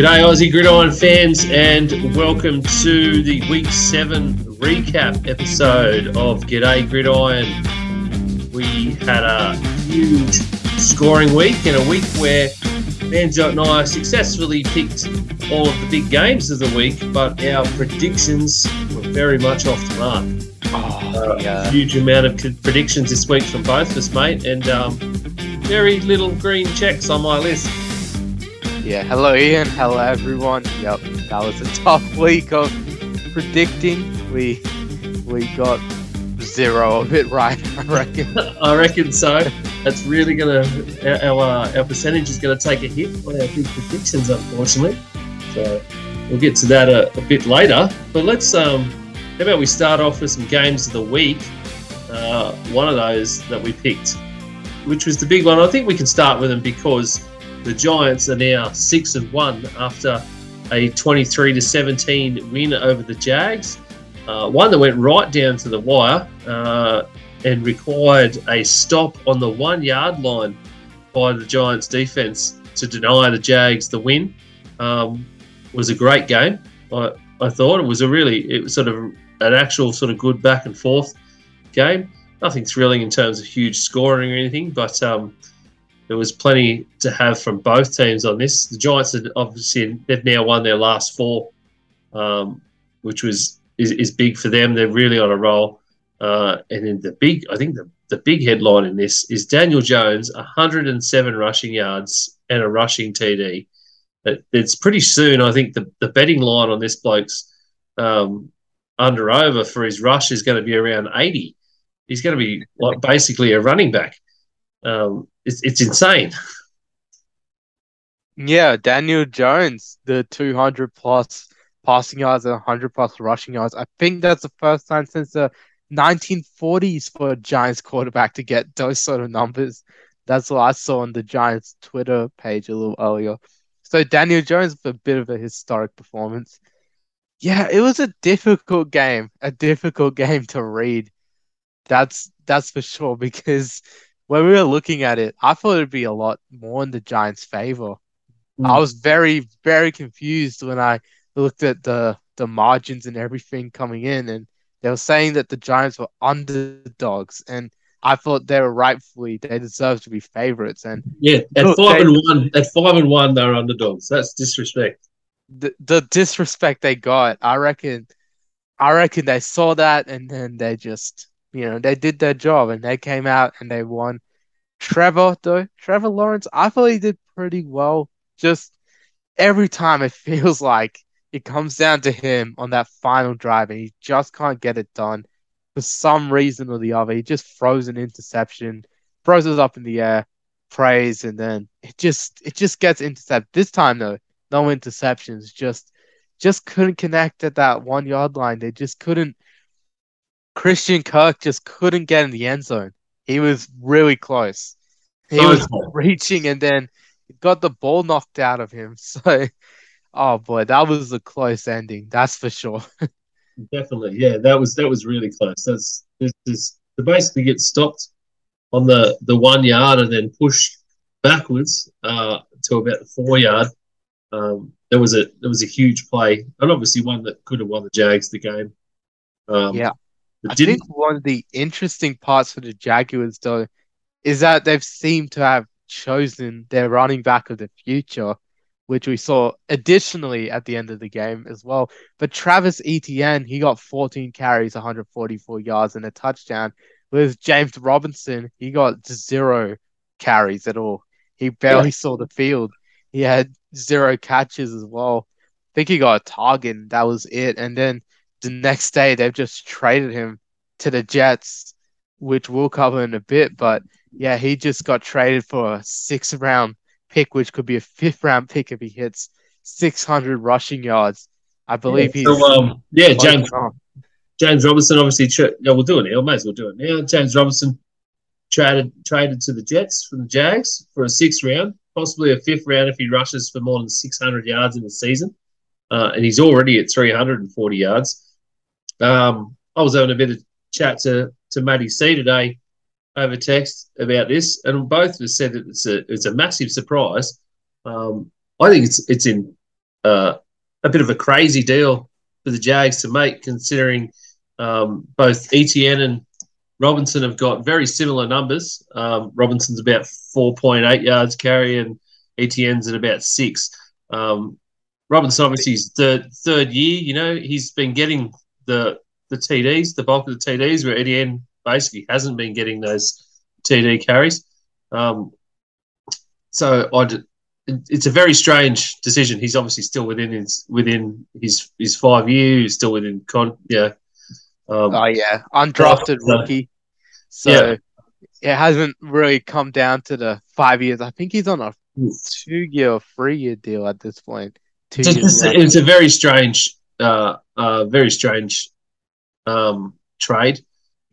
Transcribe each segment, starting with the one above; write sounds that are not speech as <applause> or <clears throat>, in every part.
G'day, Aussie Gridiron fans, and welcome to the Week 7 recap episode of G'day Gridiron. We had a huge scoring week and a week where Manjot and I successfully picked all of the big games of the week, but our predictions were very much off the mark. Oh, Uh, yeah. Huge amount of predictions this week from both of us, mate, and um, very little green checks on my list. Yeah, hello Ian, hello everyone. Yep, that was a <laughs> tough week of predicting. We we got zero of it right, <laughs> I reckon. I reckon so. That's really our our, uh, our percentage is gonna take a hit on our big predictions, unfortunately. So we'll get to that a, a bit later. But let's um, how about we start off with some games of the week? Uh, one of those that we picked, which was the big one. I think we can start with them because the Giants are now six and one after a 23 to 17 win over the Jags. Uh, one that went right down to the wire. Uh, and required a stop on the one yard line by the Giants defense to deny the Jags the win. Um, was a great game. I, I thought it was a really it was sort of an actual sort of good back and forth game. Nothing thrilling in terms of huge scoring or anything, but um, there was plenty to have from both teams on this. The Giants had obviously they've now won their last four, um, which was is, is big for them. They're really on a roll. Uh, and then the big, I think the, the big headline in this is Daniel Jones, 107 rushing yards and a rushing TD. It, it's pretty soon. I think the, the betting line on this bloke's um, under over for his rush is going to be around 80. He's going to be like basically a running back. Um, it's, it's insane. Yeah, Daniel Jones, the 200 plus passing yards and 100 plus rushing yards. I think that's the first time since the 1940s for a Giants quarterback to get those sort of numbers. That's what I saw on the Giants Twitter page a little earlier. So Daniel Jones, for a bit of a historic performance. Yeah, it was a difficult game, a difficult game to read. That's that's for sure <laughs> because when we were looking at it, I thought it'd be a lot more in the Giants' favor. I hmm. was very, very confused when I looked at the the margins and everything coming in, and they were saying that the Giants were underdogs, and I thought they were rightfully they deserve to be favorites. And Yeah, at Look, five they- and one, at five and one, they're underdogs. That's disrespect. the the disrespect they got, I reckon, I reckon they saw that, and then they just, you know, they did their job, and they came out and they won. Trevor though, Trevor Lawrence, I thought he did pretty well. Just every time it <laughs> feels like it comes down to him on that final drive, and he just can't get it done for some reason or the other. He just throws an interception, throws it up in the air, prays, and then it just it just gets intercepted. This time though, no interceptions. Just just couldn't connect at that one yard line. They just couldn't. Christian Kirk just couldn't get in the end zone. He was really close. He was reaching and then got the ball knocked out of him. <laughs> So, oh boy, that was a close ending. That's for sure. <laughs> Definitely, yeah. That was that was really close. That's this is to basically get stopped on the the one yard and then push backwards uh, to about the four yard. Um, there was a there was a huge play, and obviously one that could have won the Jags the game. Um, Yeah. I think one of the interesting parts for the Jaguars, though, is that they've seemed to have chosen their running back of the future, which we saw additionally at the end of the game as well. But Travis Etienne, he got 14 carries, 144 yards, and a touchdown. With James Robinson, he got zero carries at all. He barely saw the field. He had zero catches as well. I think he got a target, and that was it. And then the next day they've just traded him to the Jets, which we'll cover in a bit. But yeah, he just got traded for a sixth round pick, which could be a fifth round pick if he hits 600 rushing yards. I believe he's So, um, yeah, James. James Robinson obviously. Tra- yeah, we'll do it now. May as well do it now. James Robinson traded traded to the Jets from the Jags for a sixth round, possibly a fifth round if he rushes for more than 600 yards in the season. Uh, and he's already at 340 yards. Um, I was having a bit of chat to to Matty C today over text about this, and both have said that it's a it's a massive surprise. Um, I think it's it's in uh, a bit of a crazy deal for the Jags to make, considering um, both Etienne and Robinson have got very similar numbers. Um, Robinson's about 4.8 yards carry, and Etienne's at about six. Um, Robinson obviously is third third year. You know he's been getting the the TDs, the bulk of the TDs, where Etienne basically hasn't been getting those TD carries. Um, so I, it's a very strange decision. He's obviously still within his within his his five years, still within con. Yeah. Um, oh yeah, undrafted rookie. So yeah. it hasn't really come down to the five years. I think he's on a two year, three year deal at this point. Two it's, a, it's a very strange, uh, uh, very strange um, trade.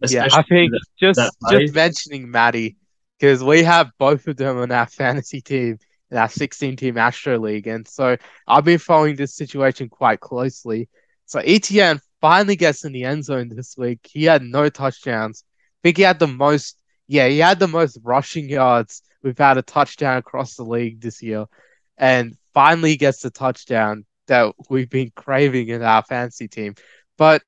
Yeah, I think that, just that just mentioning Maddie because we have both of them on our <laughs> fantasy team in our 16 team Astro League, and so I've been following this situation quite closely. So Etienne finally gets in the end zone this week. He had no touchdowns. I think he had the most. Yeah, he had the most rushing yards without a touchdown across the league this year, and finally gets the touchdown that we've been craving in our fantasy team. But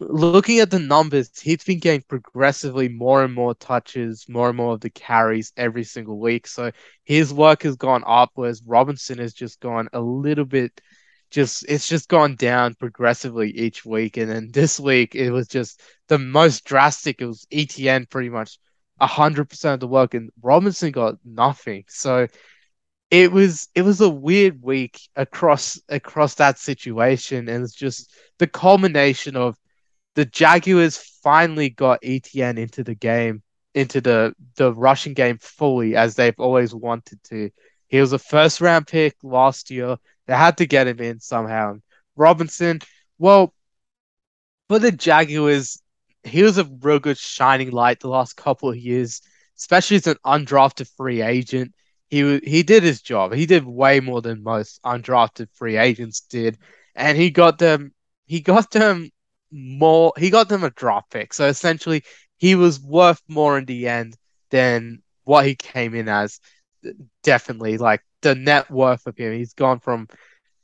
looking at the numbers, he's been getting progressively more and more touches, more and more of the carries every single week. So his work has gone up, whereas Robinson has just gone a little bit, just it's just gone down progressively each week. And then this week, it was just the most drastic. It was Etienne pretty much 100% of the work, and Robinson got nothing. So it was it was a weird week across across that situation and it's just the culmination of the Jaguars finally got Etienne into the game, into the the rushing game fully as they've always wanted to. He was a first round pick last year. They had to get him in somehow. Robinson, well, for the Jaguars, he was a real good shining light the last couple of years, especially as an undrafted free agent. He he did his job. He did way more than most undrafted free agents did, and he got them. He got them more. He got them a drop pick, so essentially he was worth more in the end than what he came in as. Definitely, like the net worth of him, he's gone from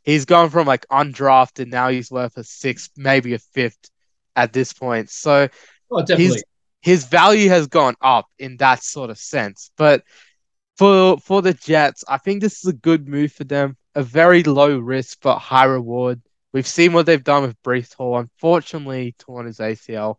he's gone from like undrafted now he's worth a sixth, maybe a fifth at this point. So oh, his his value has gone up in that sort of sense. But for for the Jets, I think this is a good move for them. A very low risk but high reward. We've seen what they've done with Breece Hall. Unfortunately, torn his ACL.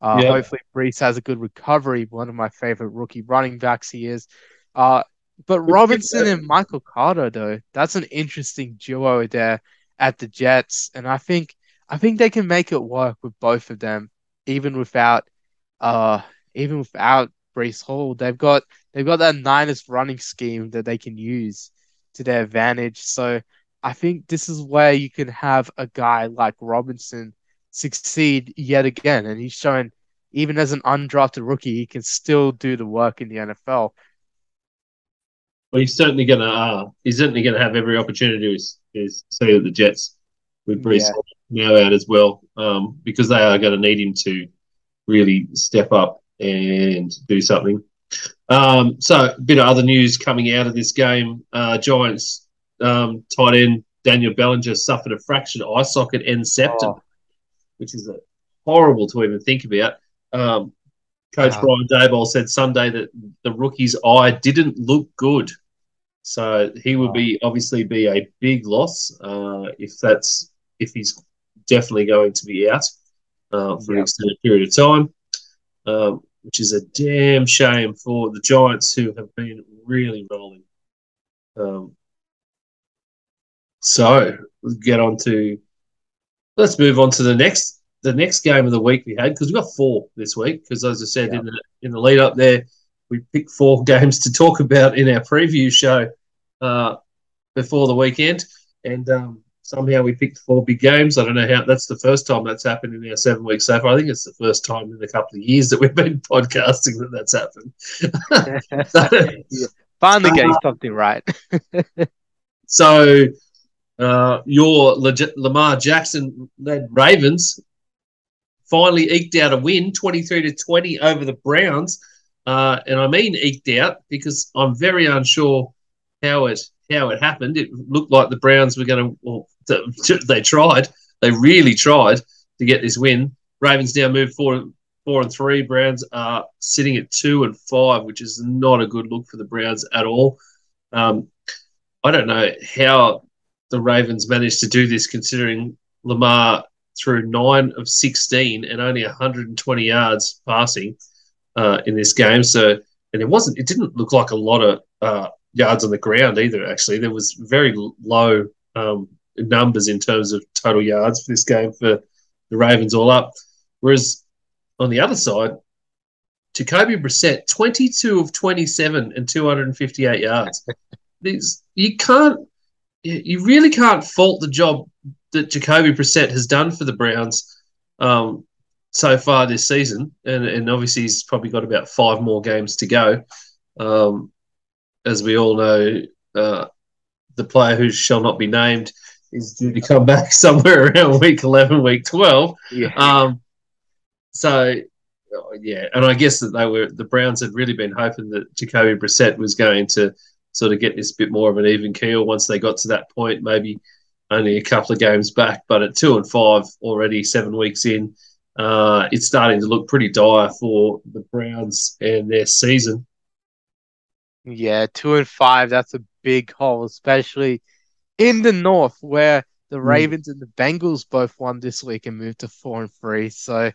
Uh. Hopefully, Breece has a good recovery. One of my favorite rookie running backs he is. Uh, but Robinson and Michael Carter, though, that's an interesting duo there at the Jets, and I think I think they can make it work with both of them, even without uh even without Breece Hall. They've got they've got that Niners running scheme that they can use to their advantage. So I think this is where you can have a guy like Robinson succeed yet again. And he's shown, even as an undrafted rookie, he can still do the work in the NFL. Well, he's certainly gonna uh, he's certainly gonna have every opportunity to see at the Jets with Breece yeah. now out as well, um, because they are going to need him to really step up and do something. Um, so, a bit of other news coming out of this game: uh, Giants um, tight end Daniel Bellinger suffered a fractured eye socket and septum, oh. which is a, horrible to even think about. Um, Coach wow. Brian Daboll said Sunday that the rookie's eye didn't look good, so he would be obviously be a big loss uh, if that's if he's definitely going to be out uh, for an extended period of time, um, which is a damn shame for the Giants who have been really rolling. Um, so let's get on to let's move on to the next the next game of the week we had because we got four this week because as I said yeah. in the in the lead up there we picked four <laughs> games to talk about in our preview show uh, before the weekend and um, somehow we picked four big games. I don't know how. That's the first time that's happened in our seven weeks so far. I think it's the first time in a couple of years that we've been <laughs> podcasting that that's happened. <laughs> yeah. Finally getting uh, something right. so, uh, your Lamar Jackson led Ravens finally eked out a win, twenty three to twenty over the Browns. Uh, and I mean eked out because I'm very unsure how it how it happened. It looked like the Browns were going to. Well, they tried. They really tried to get this win. Ravens now move four four and three. Browns are sitting at two and five, which is not a good look for the Browns at all. Um, I don't know how the Ravens managed to do this, considering Lamar threw nine of sixteen and only 120 yards passing uh, in this game. So, and it wasn't. It didn't look like a lot of uh, yards on the ground either. Actually, there was very low um, numbers in terms of total yards for this game for the Ravens all up. Whereas on the other side, Jacoby Brissett, 22 of 27 and 258 yards. <laughs> These you can't, you really can't fault the job that Jacoby Brissett has done for the Browns um, so far this season, and, and obviously he's probably got about five more games to go. Um, as we all know, uh, the player who shall not be named is due to come back <laughs> somewhere around week 11, week 12. Yeah. Um, so, yeah, and I guess that they were the Browns had really been hoping that Jacoby Brissett was going to sort of get this bit more of an even keel once they got to that point, maybe only a couple of games back. But at two and five already, seven weeks in, uh, it's starting to look pretty dire for the Browns and their season. Yeah, two and five. That's a big hole, especially in the North, where the hmm. Ravens mm. and the Bengals both won this week and moved to four and three. So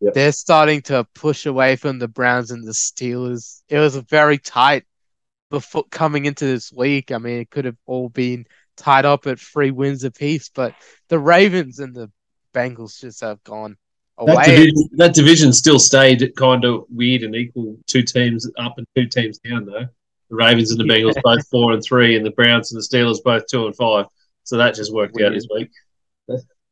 yep. they're starting to push away from the Browns and the Steelers. It was very tight before coming into this week. I mean, it could have all been tied up at three wins apiece, but the Ravens and the Bengals just have gone away. That division, that division still stayed kind of weird and equal. Two teams up and two teams down, though. The Ravens and the Bengals yeah. both four and three, and the Browns and the Steelers both two and five. So that just worked weird. out this week.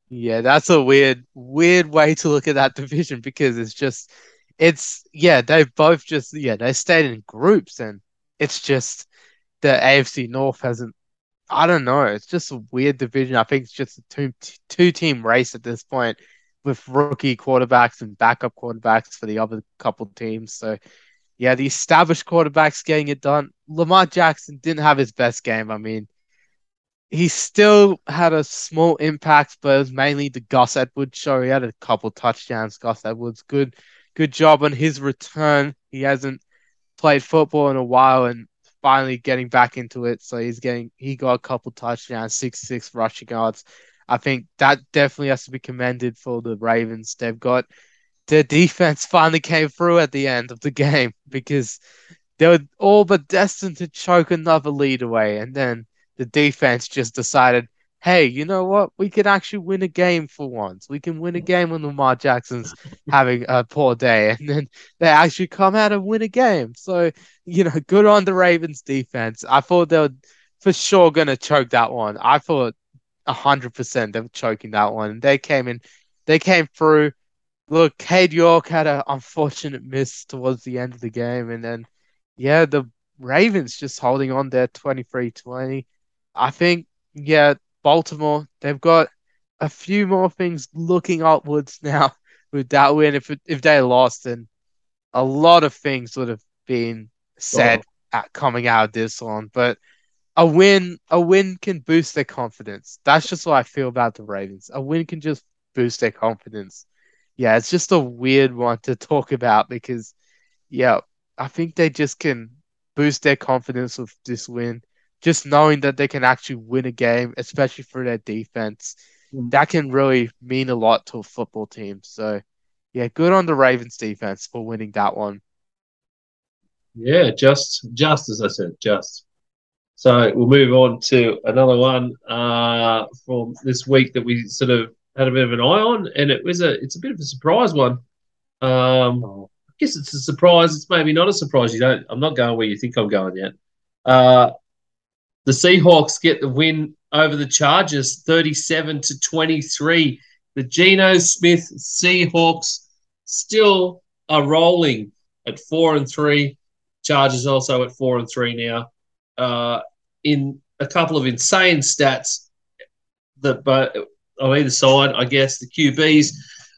Yeah, that's a weird, weird way to look at that <laughs> division because it's just, it's yeah, they've both just yeah they stayed in groups and it's just the AFC North hasn't. I don't know. It's just a weird division. I think it's just a two two team race at this point with rookie quarterbacks and backup quarterbacks for the other couple teams. So yeah, the established quarterbacks getting it done. Lamar Jackson didn't have his best game. I mean, he still had a small impact, but it was mainly the Gus Edwards show. He had a couple touchdowns. Gus Edwards, good, good job on his return. He hasn't played football in a while and finally getting back into it. So he's getting he got a couple touchdowns, six six rushing yards. I think that definitely has to be commended for the Ravens. They've got their defense <laughs> finally came through at the end of the game <laughs> because they were all but destined to choke another lead away. And then the defense just decided, hey, you know what? We could actually win a game for once. We can win a game when Lamar Jackson's <laughs> having a poor day. And then they actually come out and win a game. So, you know, good on the Ravens defense. I thought they were for sure going to choke that one. I thought 100% they were choking that one. They came in, they came through look, Cade York had an unfortunate miss towards the end of the game, and then yeah, the Ravens just holding on there 23-20. I think yeah, Baltimore they've got a few more things looking upwards now <laughs> with that win. If if they lost, then a lot of things would have been said oh. at coming out of this one. But a win, a win can boost their confidence. That's just what I feel about the Ravens. A win can just boost their confidence yeah, it's just a weird one to talk about because, yeah, I think they just can boost their confidence with this win. Just knowing that they can actually win a game, especially for their defense, mm. that can really mean a lot to a football team. So, yeah, good on the Ravens defense for winning that one. Yeah, just just as I said, just. So we'll move on to another one uh, from this week that we sort of had a bit of an eye on, and it was a it's a bit of a surprise one. Um, oh. I guess it's a surprise. It's maybe not a surprise. You don't. I'm not going where you think I'm going yet. Uh, the Seahawks get the win over the Chargers, 37 to 23. The Geno Smith Seahawks still are rolling at four and three. Chargers also at four and three now. Uh, in a couple of insane stats that but on either side, I guess the QBs.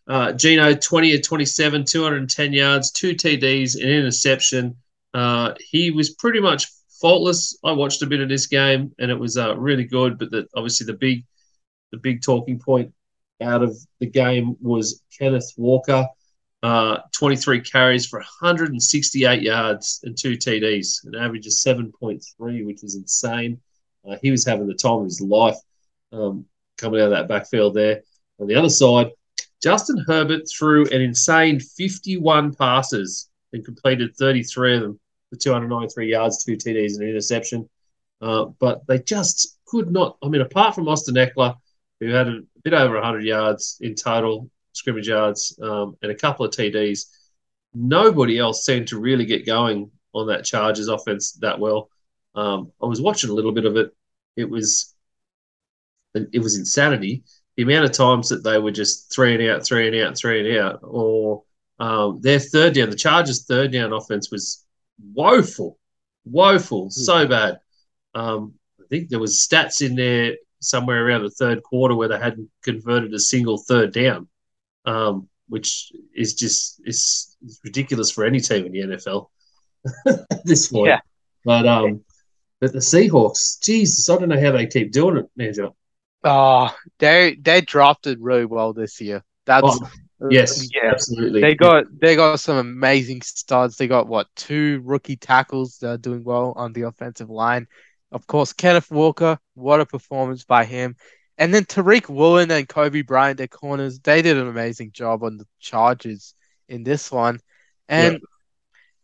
Uh, Geno 20 at 27, 210 yards, two TDs, an interception. Uh, he was pretty much faultless. I watched a bit of this game and it was uh, really good. But the, obviously the big the big talking point out of the game was Kenneth Walker, uh, 23 carries for 168 yards and two TDs, an average of 7.3, which is insane. Uh, he was having the time of his life um, coming out of that backfield there. On the other side, Justin Herbert threw an insane 51 passes and completed 33 of them for 293 yards, two TDs, and an interception. Uh, but they just could not. I mean, apart from Austin Ekeler, who had a bit over 100 yards in total scrimmage yards um, and a couple of TDs, nobody else seemed to really get going on that Chargers offense that well. Um, I was watching a little bit of it. It was it was insanity. The amount of times that they were just three and out, three and out, three and out, or um, their third down, the Chargers' third down offense was woeful, woeful, hmm. so bad. Um, I think there was stats in there somewhere around the third quarter where they hadn't converted a single third down, um, which is just is, ridiculous for any team in the NFL <laughs> at this point. Yeah. But um, but the Seahawks, Jesus, I don't know how they keep doing it, Ninja. Oh, they they drafted really well this year. That's oh, Uh, yes, yeah, absolutely. They got they got some amazing studs. They got what two rookie tackles that are doing well on the offensive line. Of course, Kenneth Walker, what a performance by him. And then Tariq Woolen and Coby Bryant, their corners, they did an amazing job on the Chargers in this one. And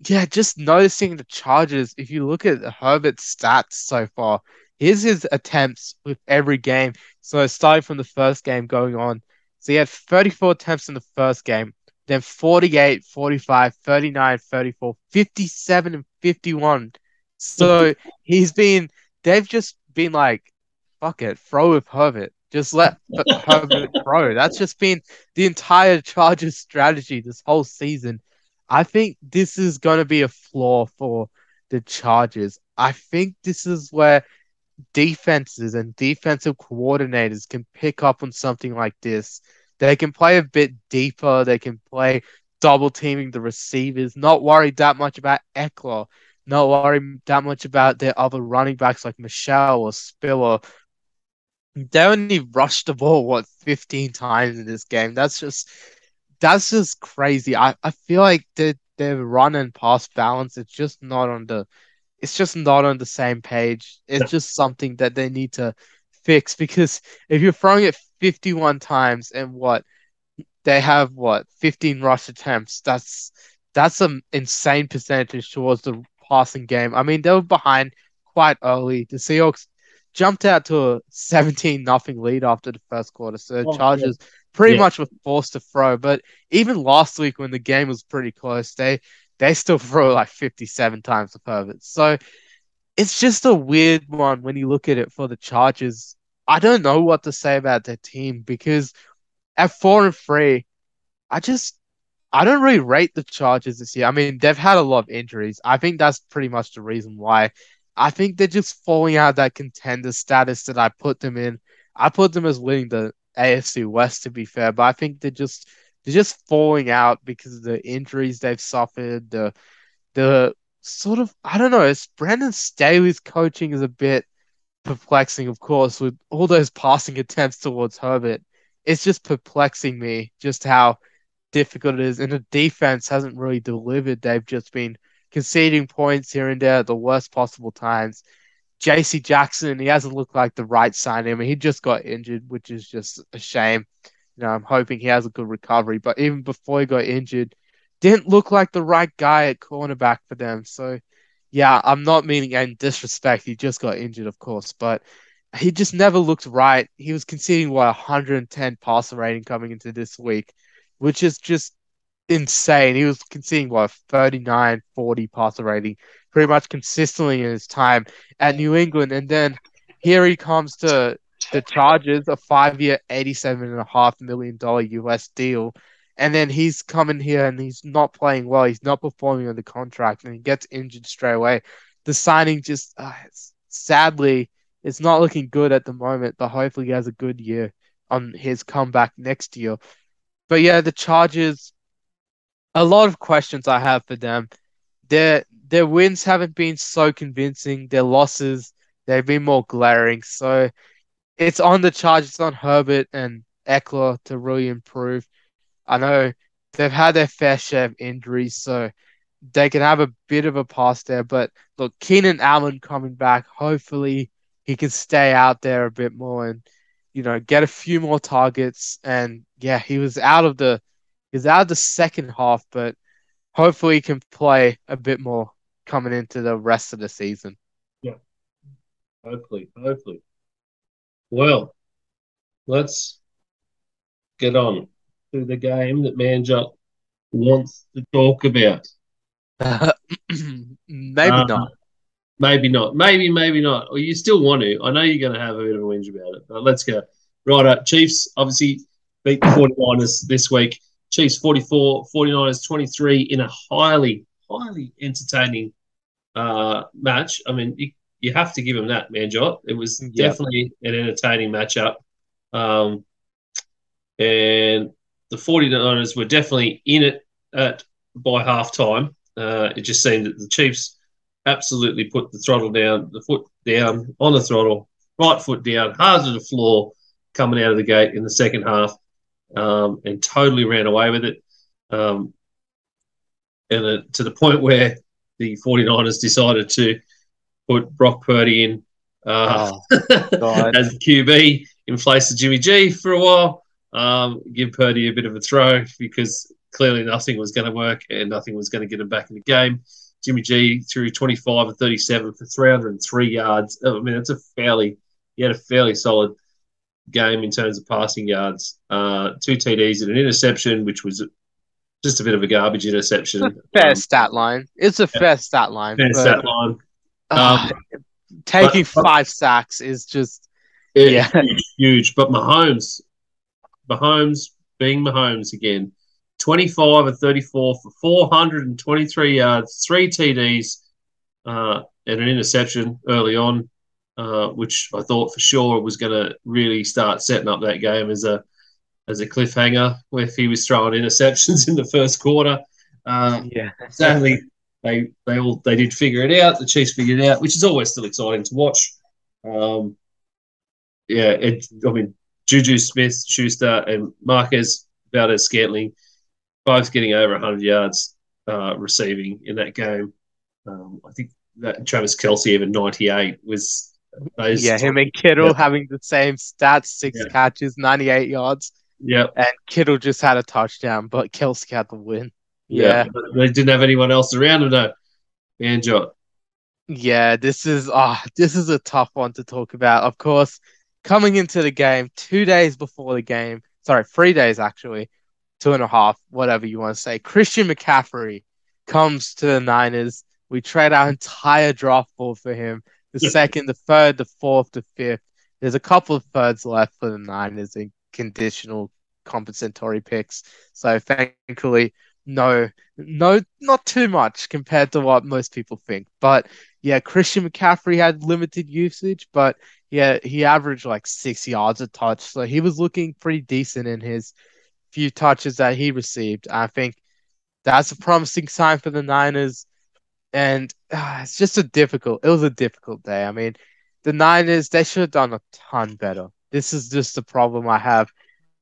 yeah, yeah just noticing the Chargers, if you look at Herbert's stats so far, here's his attempts with every game. So starting from the first game going on. So he had 34 attempts in the first game, then 48, 45, 39, 34, 57, and 51. So <laughs> he's been, they've just been like, fuck it, throw with Herbert. Just let Herbert <laughs> throw. That's just been the entire Chargers strategy this whole season. I think this is going to be a flaw for the Chargers. I think this is where defenses and defensive coordinators can pick up on something like this. They can play a bit deeper. They can play double teaming the receivers, not worry that much about Ekeler, not worry that much about their other running backs like Michel or Spiller. They only rushed the ball, what, 15 times in this game. That's just that's just crazy. I, I feel like their their run and pass balance is just not on the it's just not on the same page. It's just something that they need to fix because if you're throwing it 51 times and what they have what 15 rush attempts, that's that's an insane percentage towards the passing game. I mean, they were behind quite early. The Seahawks jumped out to a 17 nothing lead after the first quarter. So oh, Chargers yeah. pretty yeah. much were forced to throw. But even last week when the game was pretty close, they they still <laughs> throw like 57 times the Herbert. So it's just a weird one when you look at it for the Chargers. I don't know what to say about their team because at four and three, I just I don't really rate the Chargers this year. I mean, they've had a lot of injuries. I think that's pretty much the reason why. I think they're just falling out of that contender status that I put them in. I put them as winning the AFC West to be fair, but I think they're just they're just falling out because of the injuries they've suffered. The the sort of I don't know. It's Brandon Staley's coaching is a bit perplexing, of course, with all those passing attempts towards Herbert. It's just perplexing me just how difficult it is, and the defense hasn't really delivered. They've just been conceding points here and there at the worst possible times. JC Jackson, he hasn't looked like the right signing. I mean, he just got injured, which is just a shame. You know, I'm hoping he has a good recovery. But even before he got injured, didn't look like the right guy at cornerback for them. So, yeah, I'm not meaning any disrespect. He just got injured, of course, but he just never looked right. He was conceding what 110 passer rating coming into this week, which is just insane. He was conceding what 39, 40 passer rating pretty much consistently in his time at New England, and then here he comes to the Chargers, a and a half million dollar US deal, and then he's coming here and he's not playing well. He's not performing on the contract, and he gets injured straight away. The signing just uh, sadly, it's not looking good at the moment. But hopefully, he has a good year on his comeback next year. But yeah, the Chargers. A lot of questions I have for them. Their their wins haven't been so convincing. Their losses they've been more glaring. So it's on the Chargers, it's on Herbert and Ekeler to really improve. I know they've had their fair share of injuries, so they can have a bit of a pass there. But look, Keenan Allen coming back, hopefully he can stay out there a bit more and you know get a few more targets. And yeah, he was out of the he's out of the second half, but hopefully he can play a bit more coming into the rest of the season. Yeah, hopefully, hopefully. Well, let's get on to the game that Manjot wants to talk about. <clears throat> maybe uh, not. Maybe not. Maybe, maybe not. Or you still want to. I know you're going to have a bit of a whinge about it, but let's go. Right up. Chiefs obviously beat the 49ers this week. Chiefs 44, 49ers 23 in a highly, highly entertaining uh, match. I mean, you, have to give them that, Manjot. It was yep. definitely an entertaining matchup. Um, and the 49ers were definitely in it at by half time. Uh, it just seemed that the Chiefs absolutely put the throttle down, the foot down on the throttle, right foot down, hard to the floor, coming out of the gate in the second half, um, and totally ran away with it. Um, and uh, to the point where the 49ers decided to put Brock Purdy in uh, oh, <laughs> as QB in place of Jimmy G for a while. Um, give Purdy a bit of a throw because clearly nothing was going to work and nothing was going to get him back in the game. Jimmy G threw 25 and 37 for 303 yards. I mean, it's a fairly, he had a fairly solid game in terms of passing yards. Uh, two TDs and an interception, which was just a bit of a garbage interception. fair um, stat line. It's a fair stat line. Fair stat line. Um, taking but, five sacks is just yeah huge, huge. But Mahomes, Mahomes being Mahomes again, twenty five and thirty four for four hundred and twenty three yards, three TDs, uh, and an interception early on, uh, which I thought for sure was going to really start setting up that game as a as a cliffhanger if he was throwing interceptions <laughs> in the first quarter. Uh, yeah, sadly, they they all they did figure it out. The Chiefs figured it out, which is always still exciting to watch. Um, yeah, it, I mean Juju Smith Schuster and Marquez Valdes Scantling both getting over 100 yards uh, receiving in that game. Um, I think that Travis Kelce even 98 was. yeah, him and Kittle yeah. having the same stats: six yeah. catches, 98 yards. Yeah. And Kittle just had a touchdown, but Kelce had the win. Yeah. yeah. They didn't have anyone else around him though. Manjot. Yeah, this is ah, oh, this is a tough one to talk about. Of course, coming into the game two days before the game, sorry, three days actually, two and a half, whatever you want to say. Christian McCaffrey comes to the Niners. We trade our entire draft board for him. The second, the third, the fourth, the fifth. There's a couple of thirds left for the Niners in conditional compensatory picks. So thankfully, no, no, not too much compared to what most people think. But yeah, Christian McCaffrey had limited usage, but yeah, he averaged like six yards a touch, so he was looking pretty decent in his few touches that he received. I think that's a promising sign for the Niners, and uh, it's just a difficult. It was a difficult day. I mean, the Niners they should have done a ton better. This is just the problem I have.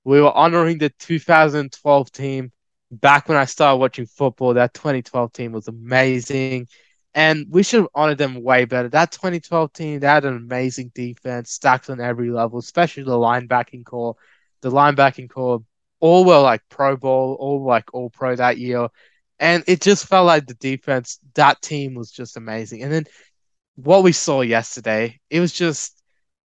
We were honoring the 2012 team back when I started watching football. That 2012 team was amazing. And we should have honored them way better. That 2012 team, they had an amazing defense, stacked on every level, especially the linebacking corps. The linebacking corps, all were like Pro Bowl, all like All Pro that year. And it just felt like the defense, that team was just amazing. And then what we saw yesterday, it was just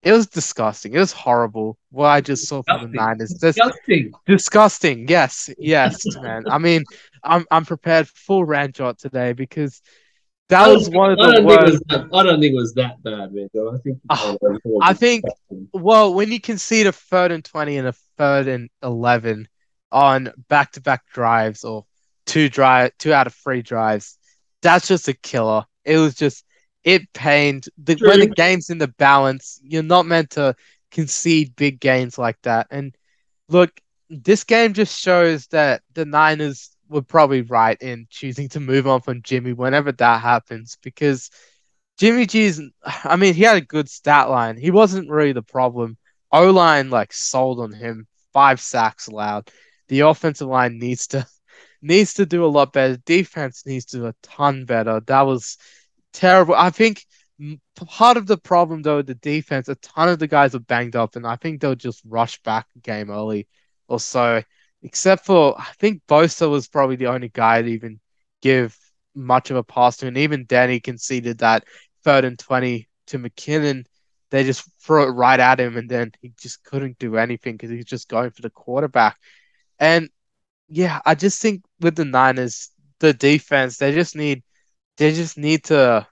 it was disgusting. It was horrible. What I just saw from the Niners. Disgusting. Disgusting. Yes. Yes, man. I mean, I'm I'm prepared full rant shot today because that was one of the don't think it worst. I don't think it was that bad, man. though. I think. Ah, I think- Well, when you concede a third and 20 and a third and 11 on back to back drives or two drive, two out of three drives, that's just a killer. It was just, it pained. The, when the game's in the balance, you're not meant to concede big gains like that. And look, this game just shows that the Niners were probably right in choosing to move on from Jimmy whenever that happens because Jimmy G's, I mean, he had a good stat line. He wasn't really the problem. O line like sold on him. Five sacks allowed. The offensive line needs to <laughs> needs to do a lot better. Defense needs to do a ton better. That was terrible. I think part of the problem though, the defense, a ton of the guys are banged up, and I think they'll just rush back a game early or so. Except for I think Bosa was probably the only guy to even give much of a pass to, and even Danny conceded that third and 20 to McKinnon. They just threw it right at him, and then he just couldn't do anything because he's just going for the quarterback. And yeah, I just think with the Niners, the defense, they just need they just need to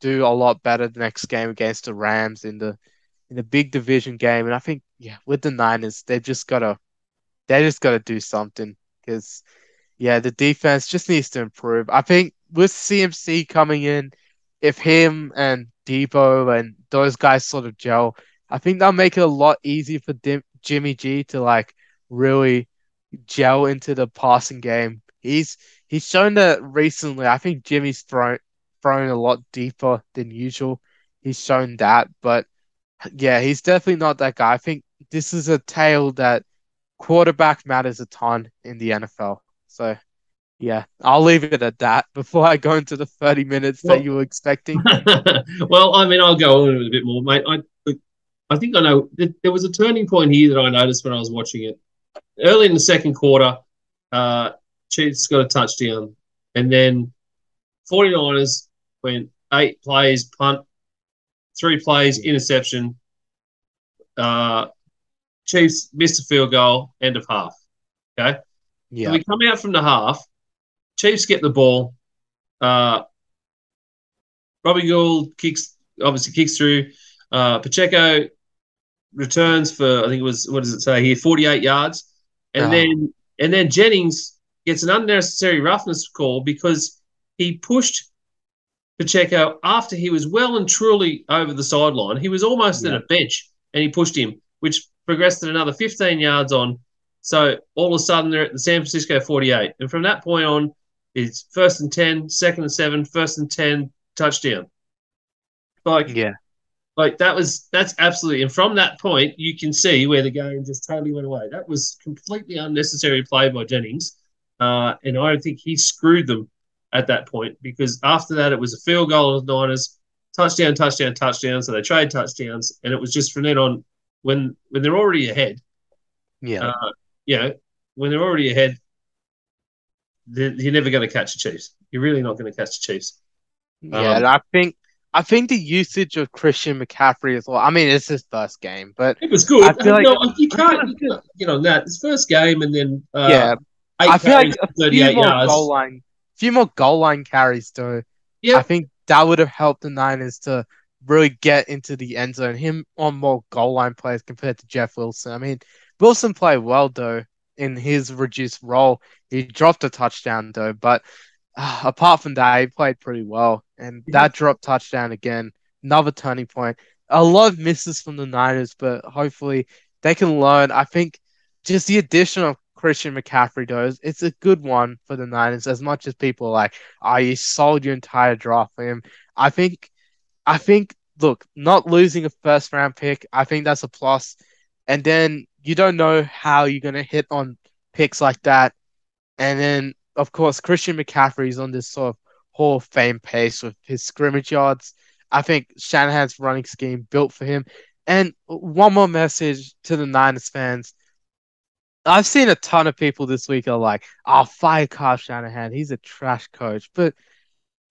do a lot better the next game against the Rams in the in the big division game. And I think yeah, with the Niners, they've just gotta they just gotta do something because yeah, the defense just needs to improve. I think with CMC coming in, if him and Deebo and those guys sort of gel, I think that'll make it a lot easier for Dim- Jimmy G to like really gel into the passing game. He's he's shown that recently. I think Jimmy's thrown thrown a lot deeper than usual. He's shown that, but yeah, he's definitely not that guy. I think this is a tale that quarterback matters a ton in the NFL. So yeah, I'll leave it at that <laughs> before I go into the 30 minutes Well- that you were expecting. <laughs> well, I mean, I'll go on a bit more, mate. I, I think I know there was a turning point here that I noticed when I was watching it. Early in the second quarter, uh, Chiefs got a touchdown, and then 49ers went eight plays, punt, three plays, interception. Uh, Chiefs missed a field goal, end of half. Okay. Yeah. So we come out from the half. Chiefs get the ball. Uh, Robbie Gould kicks, obviously kicks through. Uh, Pacheco returns for I think it was what does it say here, forty eight yards, and Oh. then and then Jennings gets an unnecessary roughness call because he pushed Pacheco after he was well and truly over the sideline. He was almost Yeah. at a bench, and he pushed him, which progressed at another fifteen yards on. So all of a sudden they're at the San Francisco 48. And from that point on, it's first and 10, second and seven, first and 10, touchdown. Like, Yeah. like that was, that's absolutely, and from that point, you can see where the game just totally went away. That was completely unnecessary play by Jennings. Uh, and I don't think he screwed them at that point because after that, it was a field goal of the Niners, touchdown, touchdown, touchdown. So they trade touchdowns. And it was just from then on, when, when they're already ahead, Yeah. uh, you know, when they're already ahead, they're, you're never going to catch the Chiefs. You're really not going to catch the Chiefs. Yeah, Um, and I think I think the usage of Christian McCaffrey as well. I mean, it's his first game, but It was good. I feel like- no, you can't, you can't, you know, that it's first game and then uh, yeah, I feel like a few more yards. goal line, few more goal line carries though. Yeah. I think that would have helped the Niners to really get into the end zone. Him on more goal line plays compared to Jeff Wilson. I mean, Wilson played well though in his reduced role. He dropped a touchdown though, but uh, apart from that, he played pretty well. And Yeah. that drop touchdown again, another turning point. A lot of misses from the Niners, but hopefully they can learn. I think just the addition of Christian McCaffrey does, it's a good one for the Niners. As much as people are like, oh, you sold your entire draft for him. I think, I think, look, not losing a first round pick, I think that's a plus. And then you don't know how you're gonna hit on picks like that. And then, of course, Christian McCaffrey is on this sort of Hall of Fame pace with his scrimmage yards. I think Shanahan's running scheme built for him. And one more message to the Niners fans. I've seen a ton of people this week are like, "Oh, fire Kyle Shanahan. He's a trash coach." But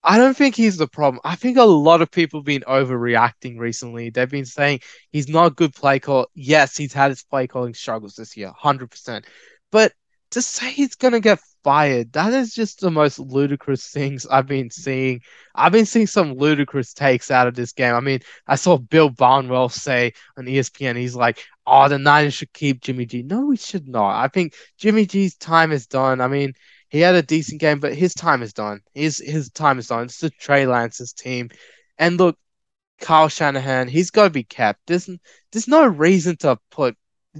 I don't think he's the problem. I think a lot of people have been overreacting recently. They've been saying he's not a good play call. Yes, he's had his play calling struggles this year, hundred percent. But to say he's gonna get fired. That is just the most ludicrous things I've been seeing. I've been seeing some ludicrous takes out of this game. I mean, I saw Bill Barnwell say on ESPN, he's like, "Oh, the Niners should keep Jimmy G." No, we should not. I think Jimmy G's time is done. I mean, he had a decent game, but his time is done. His his time is done. It's the Trey Lance's team, and look, Kyle Shanahan, he's got to be kept. There's there's no reason to put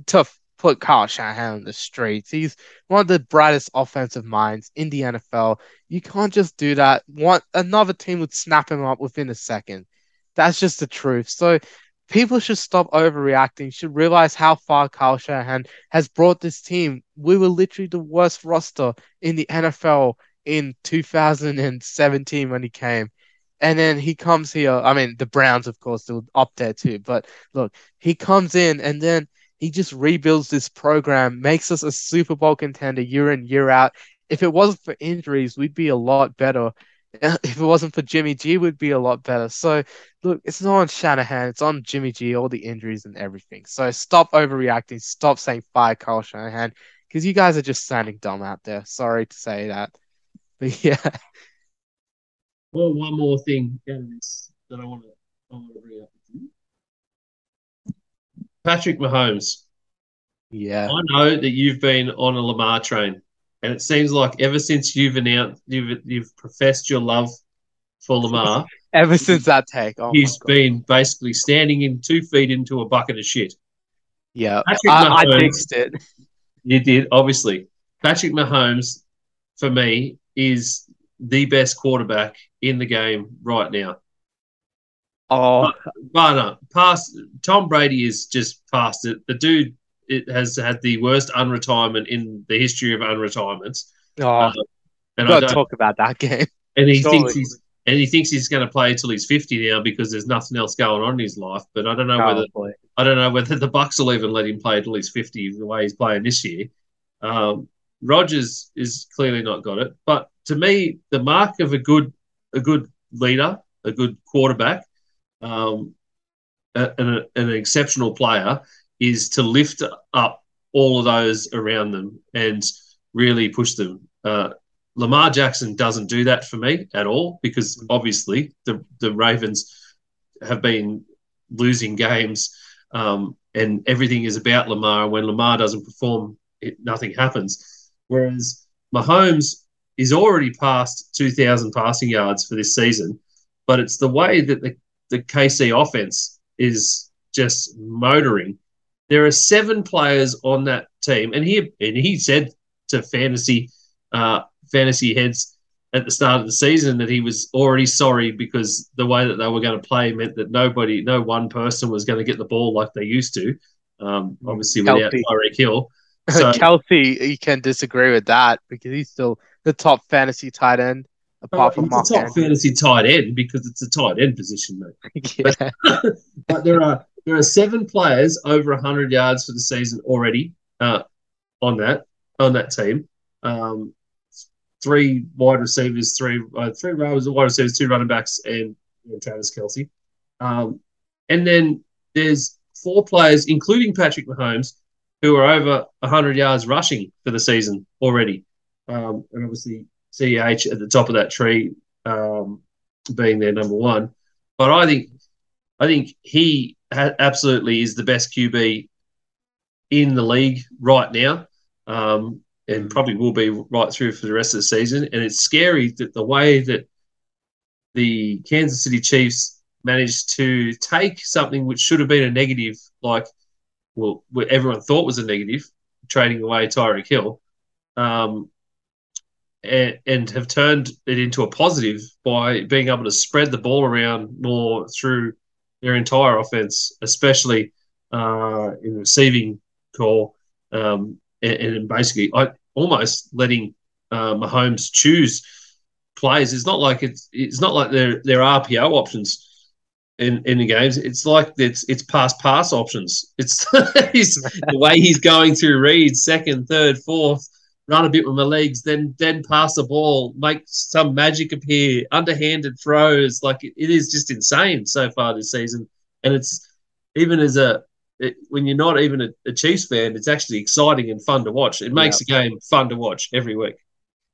to put Kyle Shanahan on the streets. He's one of the brightest offensive minds in the NFL. You can't just do that. One another team would snap him up within a second. That's just the truth. So people should stop overreacting, should realize how far Kyle Shanahan has brought this team. We were literally the worst roster in the NFL in 2017 when he came. And then he comes here. I mean, the Browns, of course, still up there too. But look, he comes in and then he just rebuilds this program, makes us a Super Bowl contender year in, year out. If it wasn't for injuries, we'd be a lot better. <laughs> If it wasn't for Jimmy G, we'd be a lot better. So, look, it's not on Shanahan, it's on Jimmy G, all the injuries and everything. So, stop overreacting. Stop saying fire Kyle Shanahan because you guys are just sounding dumb out there. Sorry to say that. <laughs> But yeah. Well, one more thing out of this that I want to, I want to bring up. Patrick Mahomes. Yeah. I know that you've been on a Lamar train, and it seems like ever since you've announced you've you've professed your love for Lamar, <laughs> ever since that take, oh he's been basically standing in two feet into a bucket of shit. Yeah, Patrick I, Mahomes, I fixed it. You did, obviously. Patrick Mahomes, for me, is the best quarterback in the game right now. Oh, but, uh, past Tom Brady is just past it. The dude it has had the worst unretirement in the history of unretirements. Oh, uh, and I don't talk about that game. And he Surely. thinks he's and he thinks he's going to play until he's fifty now because there's nothing else going on in his life. But I don't know Probably. whether I don't know whether the Bucs will even let him play until he's fifty the way he's playing this year. Um, Rodgers is clearly not got it, but to me, the mark of a good a good leader, a good quarterback, um, an, an exceptional player is to lift up all of those around them and really push them. Uh, Lamar Jackson doesn't do that for me at all because obviously the the Ravens have been losing games um, and everything is about Lamar. When Lamar doesn't perform, it, nothing happens. Whereas Mahomes is already past 2,000 passing yards for this season, but it's the way that the the KC offense is just motoring. There are seven players on that team, and he and he said to fantasy uh, fantasy heads at the start of the season that he was already sorry because the way that they were going to play meant that nobody, no one person was going to get the ball like they used to. Um, obviously, Kelce. without Tyreek Hill. <laughs> So, Kelce, you can disagree with that because he's still the top fantasy tight end apart from it's a top fantasy tight end because it's a tight end position, mate. <laughs> yeah. but, <laughs> but, there are there are seven players over hundred yards for the season already uh, on that on that team. Um, three wide receivers, three uh, three wide receivers, two running backs, and Travis Kelce. Um, and then there's four players, including Patrick Mahomes, who are over 100 yards rushing for the season already. Um, and obviously, CH at the top of that tree, um, being their number one. But I think I think he ha- absolutely is the best QB in the league right now, um, and probably will be right through for the rest of the season. And it's scary that the way that the Kansas City Chiefs managed to take something which should have been a negative, like well, what everyone thought was a negative, trading away Tyreek Hill, um, and, and have turned it into a positive by being able to spread the ball around more through their entire offense, especially uh, in receiving call, um, and, and, basically I, almost letting uh, Mahomes choose plays. It's not like it's it's not like there there are RPO options in, in the games. It's like it's it's pass pass options. It's <laughs> the way he's going through reads, second, third, fourth run a bit with my legs, then then pass the ball, make some magic appear, underhanded throws. Like it, it is just insane so far this season. And it's even as a it, when you're not even a, a, Chiefs fan, it's actually exciting and fun to watch. It makes yeah. the game fun to watch every week.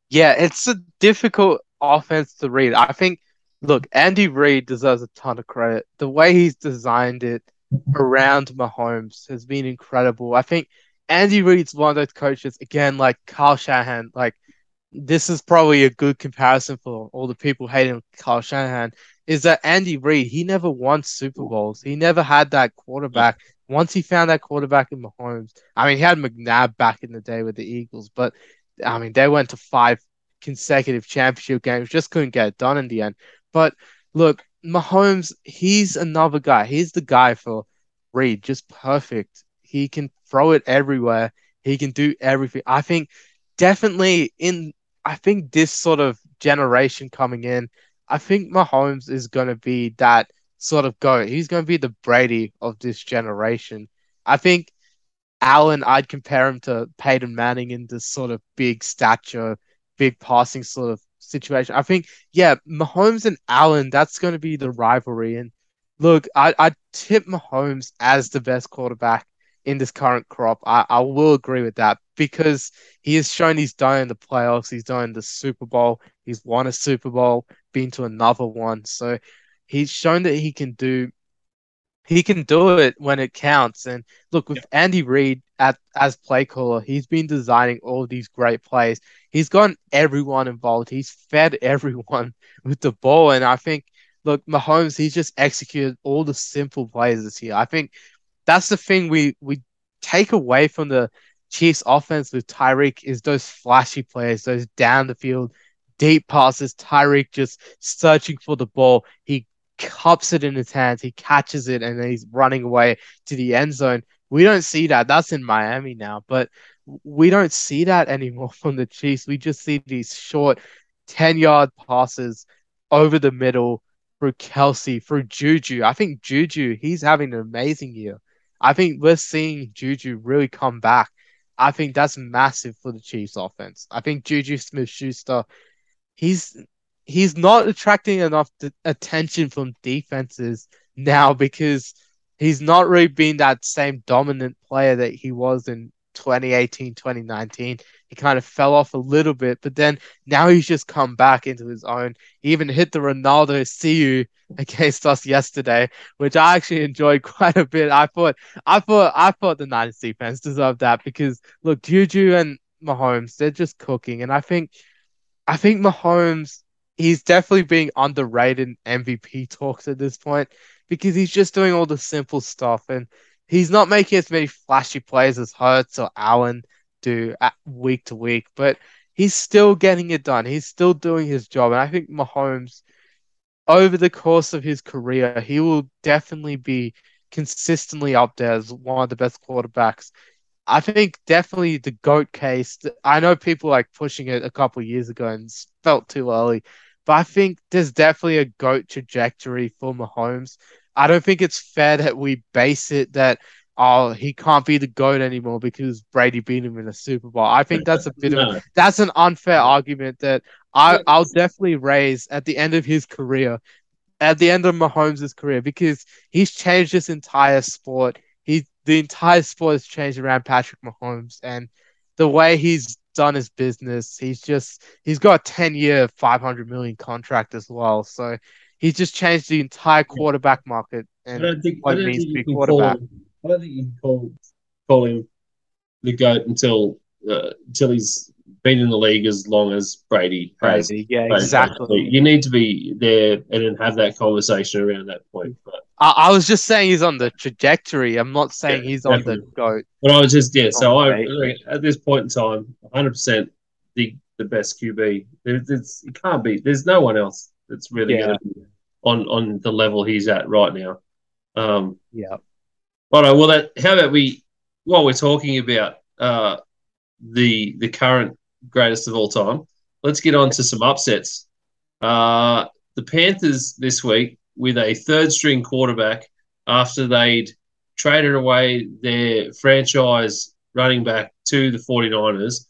Yeah, it's a difficult offense to read. I think, look, Andy Reid deserves a ton of credit. The way he's designed it around Mahomes has been incredible. I think Andy Reid's one of those coaches, again, like Kyle Shanahan, like this is probably a good comparison for all the people hating Kyle Shanahan, is that Andy Reid, he never won Super Bowls. He never had that quarterback. Once he found that quarterback in Mahomes, I mean, he had McNabb back in the day with the Eagles, but I mean, they went to five consecutive championship games, just couldn't get it done in the end. But look, Mahomes, he's another guy. He's the guy for Reid, just perfect. He can throw it everywhere. He can do everything. I think definitely in I think this sort of generation coming in, I think Mahomes is going to be that sort of go. He's going to be the Brady of this generation. I think Allen, I'd compare him to Peyton Manning in this sort of big stature, big passing sort of situation. I think, yeah, Mahomes and Allen, that's going to be the rivalry. And look, I I tip Mahomes as the best quarterback in this current crop. I, I will agree with that because he has shown he's done in the playoffs, he's done in the Super Bowl, he's won a Super Bowl, been to another one. So he's shown that he can do he can do it when it counts. And look, with yeah. Andy Reid at as play caller, he's been designing all these great plays. He's gotten everyone involved. He's fed <laughs> everyone with the ball. And I think, look, Mahomes, he's just executed all the simple plays this year. I think that's the thing we we take away from the Chiefs offense with Tyreek is those flashy plays, those down the field deep passes. Tyreek just searching for the ball. He cups it in his hands, he catches it, and then he's running away to the end zone. We don't see that. That's in Miami now, but we don't see that anymore <laughs> from the Chiefs. We just see these short 10 yard passes over the middle through Kelce, through Juju. I think Juju, he's having an amazing year. I think we're seeing Juju really come back. I think that's massive for the Chiefs offense. I think Juju Smith Schuster, he's he's not attracting enough attention from defenses now because he's not really been that same dominant player that he was in 2018, 2019. He kind of fell off a little bit, but then now he's just come back into his own. He even hit the Ronaldo CU against us yesterday, which I actually enjoyed <laughs> quite a bit. I thought, I thought, I thought the Niners defense deserved that because look, Juju and Mahomes, they're just cooking, and I think, I think Mahomes he's definitely being underrated in MVP talks at this point because he's just doing all the simple stuff and he's not making as many flashy plays as Hurts or Allen do week to week, but he's still getting it done. He's still doing his job. And I think Mahomes, over the course of his career, he will definitely be consistently up there as one of the best quarterbacks I think definitely the GOAT case. I know people like pushing it a couple years ago and felt too early, but I think there's definitely a GOAT trajectory for Mahomes. I don't think it's fair that we base it that oh he can't be the GOAT anymore because Brady beat him in a Super Bowl. I think that's a bit <laughs> no. of that's an unfair argument that I I'll definitely raise at the end of his career, at the end of Mahomes' career because he's changed this entire sport. He the entire sport has changed around Patrick Mahomes and the way he's done his business. He's just he's got a ten year, five hundred million contract as well. So he's just changed the entire quarterback market and I don't think, what it means to be quarterback. I don't think you can call call him the goat until uh, until he's been in the league as long as Brady has. Brady, yeah, exactly. You need to be there and have that conversation around that point. But I, I was just saying he's on the trajectory. I'm not saying yeah, he's definitely. on the goat. But I was just yeah. So I at this point in time, 100 percent the the best QB. There's, it can't be. There's no one else that's really yeah. going to be on on the level he's at right now. Um, yeah. All right. Well, that how about we while we're talking about uh, the the current greatest of all time. Let's get on to some upsets. Uh, the Panthers this week with a third string quarterback after they'd traded away their franchise running back to the 49ers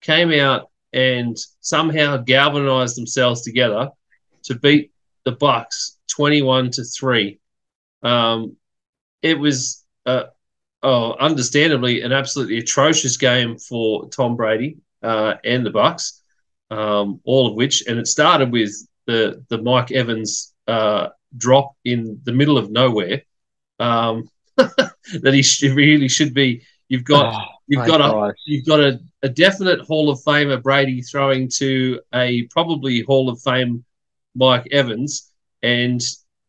came out and somehow galvanized themselves together to beat the Bucs 21 to 3. Um, it was uh, oh, understandably an absolutely atrocious game for Tom Brady uh, and the Bucs. um, all of which, and it started with the the Mike Evans uh, drop in the middle of nowhere. Um, <laughs> that he really should be. You've got Oh, you've got a you've got a, a definite Hall of Famer Brady throwing to a probably Hall of Fame Mike Evans, and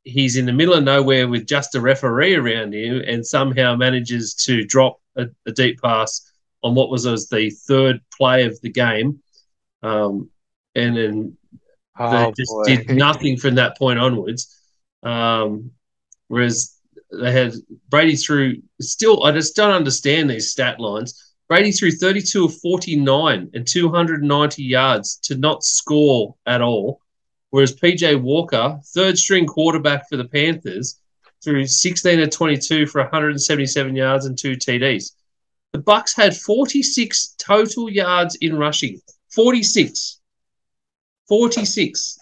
he's in the middle of nowhere with just a referee around him, and somehow manages to drop a, a deep pass on what was as the third play of the game, um, and then they Oh, just boy. did <laughs> nothing from that point onwards. Um, whereas they had Brady through still, I just don't understand these stat lines. Brady threw 32 of 49 and 290 yards to not score at all. Whereas PJ Walker, third string quarterback for the Panthers, threw 16 of 22 for 177 yards and two TDs. The Bucs had 46 total yards in rushing. 46. 46.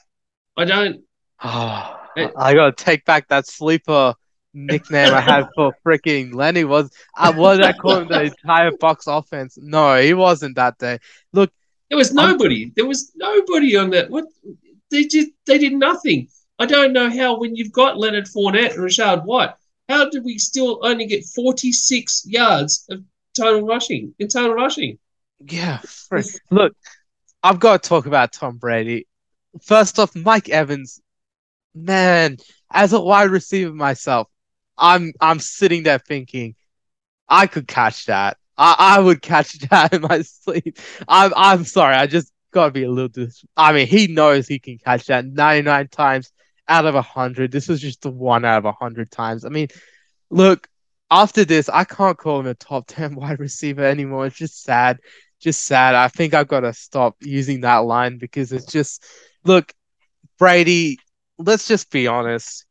I don't. Oh, I gotta take back that sleeper nickname I had for freaking Lenny. Was I was I calling the entire Bucs offense? No, he wasn't that day. Look, There was I'm- nobody. There was nobody on that. What they did? They did nothing. I don't know how. When you've got Leonard Fournette and Rachaad White, how did we still only get forty-six yards of total rushing in total rushing? yeah, frick. look, I've got to talk about Tom Brady. First off, Mike Evans, man, as a wide receiver myself, I'm I'm sitting there thinking, I could catch that. I, I would catch <laughs> that in my sleep. I'm I'm sorry, I just gotta be a little dis I mean, he knows he can catch that 99 times out of 100. This is just the one out of 100 times. I mean, look, after this, I can't call him a top <laughs> 10 wide receiver anymore. It's just sad. Just sad. I think I've got to stop using that line because it's just, look, Brady, let's just be honest.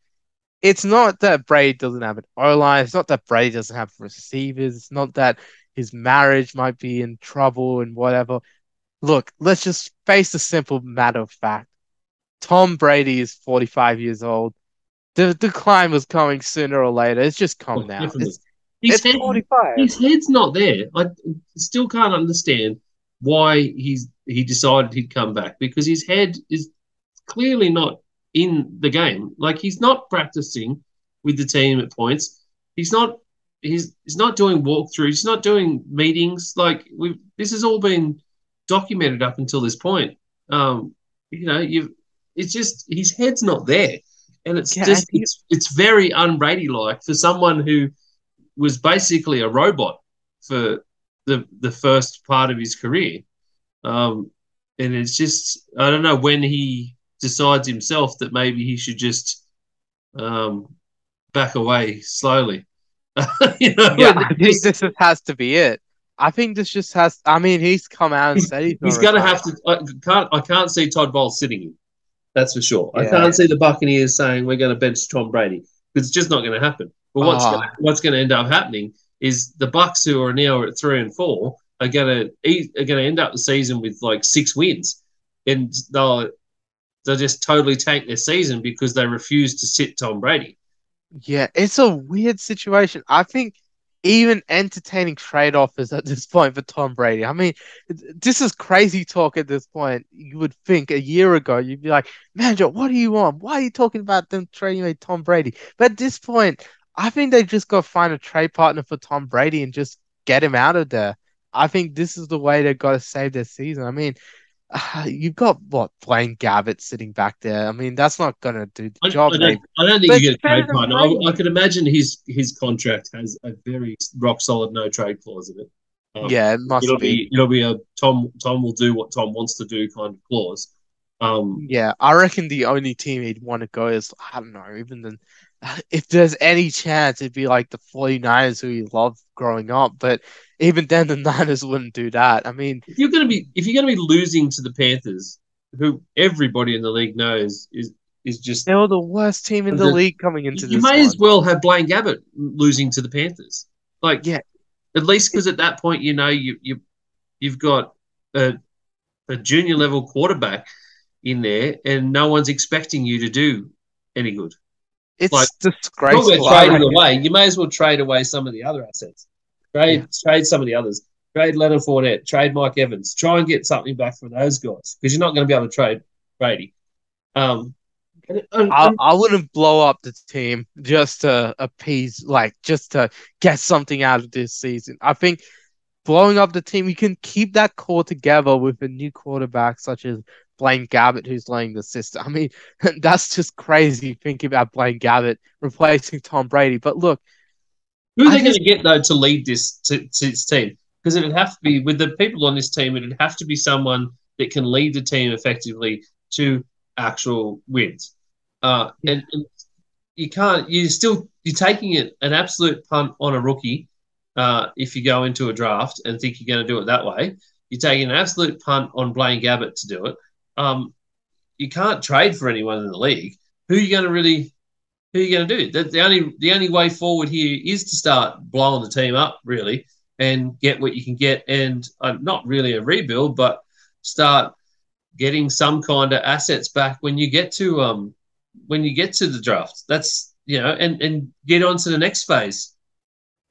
It's not that Brady doesn't have an O line. It's not that Brady doesn't have receivers. It's not that his marriage might be in trouble and whatever. Look, let's just face the simple matter of fact. Tom Brady is 45 years old. The decline was coming sooner or later. It's just come Oh, now. It's, His it's head, 45. his head's not there. I still can't understand why he's he decided he'd come back because his head is clearly not in the game. Like he's not practicing with the team at points. He's not he's he's not doing walkthroughs. He's not doing meetings. Like we this has all been documented up until this point. Um, you know, you it's just his head's not there, and it's Yeah, just it's it's very un-Brady like for someone who was basically a robot for the the first part of his career. Um, and it's just I don't know when he decides himself that maybe he should just um, back away slowly. <laughs> you know, Yeah, I think just- this has to be it. I think this just has. I mean, he's come out and said he's, he's going to have to. I can't. I can't see Todd Bowles sitting him. That's for sure. I can't see the Buccaneers saying we're going to bench Tom Brady because it's just not going to happen. But what's Ah. gonna, what's going to end up happening is the Bucs, who are now at three and four, are going to are going to end up the season with like six wins, and they'll they'll just totally tank their season because they refuse to sit Tom Brady. Yeah, it's a weird situation. I think even entertaining trade offers at this point for Tom Brady. I mean, this is crazy talk at this point. You would think a year ago you'd be like, Manager, what do you want? Why are you talking about them trading away Tom Brady?" But at this point, I think they just got to find a trade partner for Tom Brady and just get him out of there. I think this is the way they've got to save their season. I mean, uh, <sighs> you've got what Blaine Gabbert sitting back there. I mean, that's not gonna do the I, job. I don't, I don't think But you get a trade partner. I, I could imagine his his contract has a very rock solid no trade clause in it. Um, Yeah, it must it'll be. be it'll be a Tom Tom will do what Tom wants to do kind of clause. Um, Yeah, I reckon the only team he'd want to go is, I don't know, even then, <laughs> if there's any chance, it'd be like the 49ers who he loved growing up. But even then, the <laughs> Niners wouldn't do that. I mean, if you're gonna be if you're gonna be losing to the Panthers, who everybody in the league knows is is just they were the worst team in the The- league coming into you this You may one. as well have Blaine Gabbert losing to the Panthers. Like Yeah. at least because at that point you know you you you've got a a junior level quarterback in there, and no one's expecting you to do any good. It's like, disgraceful. trading away. You may as well trade away some of the other assets. Trade trade some of the others. Trade Leonard Fournette, trade Mike Evans, try and get something back from those guys because you're not going to be able to trade Brady. Um, and, and, I, I wouldn't blow up the team just to appease, like just to get something out of this season. I think blowing up the team, you can keep that core together with a new quarterback such as Blaine Gabbert, who's laying the system. I mean, <laughs> that's just crazy thinking about Blaine Gabbert replacing Tom Brady. But look, who are they going to get though to lead this to, to this team? because it'd have to be with the people on this team. It'd have to be someone that can lead the team effectively to actual wins. Uh, and, and, you can't. You're still you're taking it an absolute punt on a rookie. Uh, if you go into a draft and think you're going to do it that way, you're taking an absolute punt on Blaine Gabbert to do it. Um, you can't trade for anyone in the league. Who are you going to really? Who are you going to do? The, the only the only way forward here is to start blowing the team up, really, and get what you can get, and uh, not really a rebuild, but start getting some kind of assets back when you get to um when you get to the draft. That's you know, and and get on to the next phase.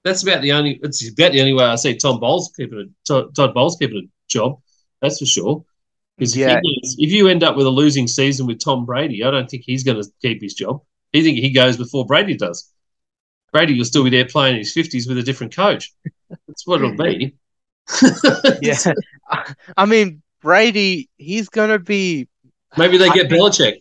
That's about the only. It's about the only way I see Tom Bowles keeping a Todd, Bowles keeping a job. That's for sure. Because yeah. if, if you end up with a losing season with Tom Brady, I don't think he's going to keep his job. I think he goes before Brady does. Brady will still be there playing in his fifties with a different coach. That's what it'll be. yeah, <laughs> I mean Brady, he's gonna be. Maybe they get I Belichick.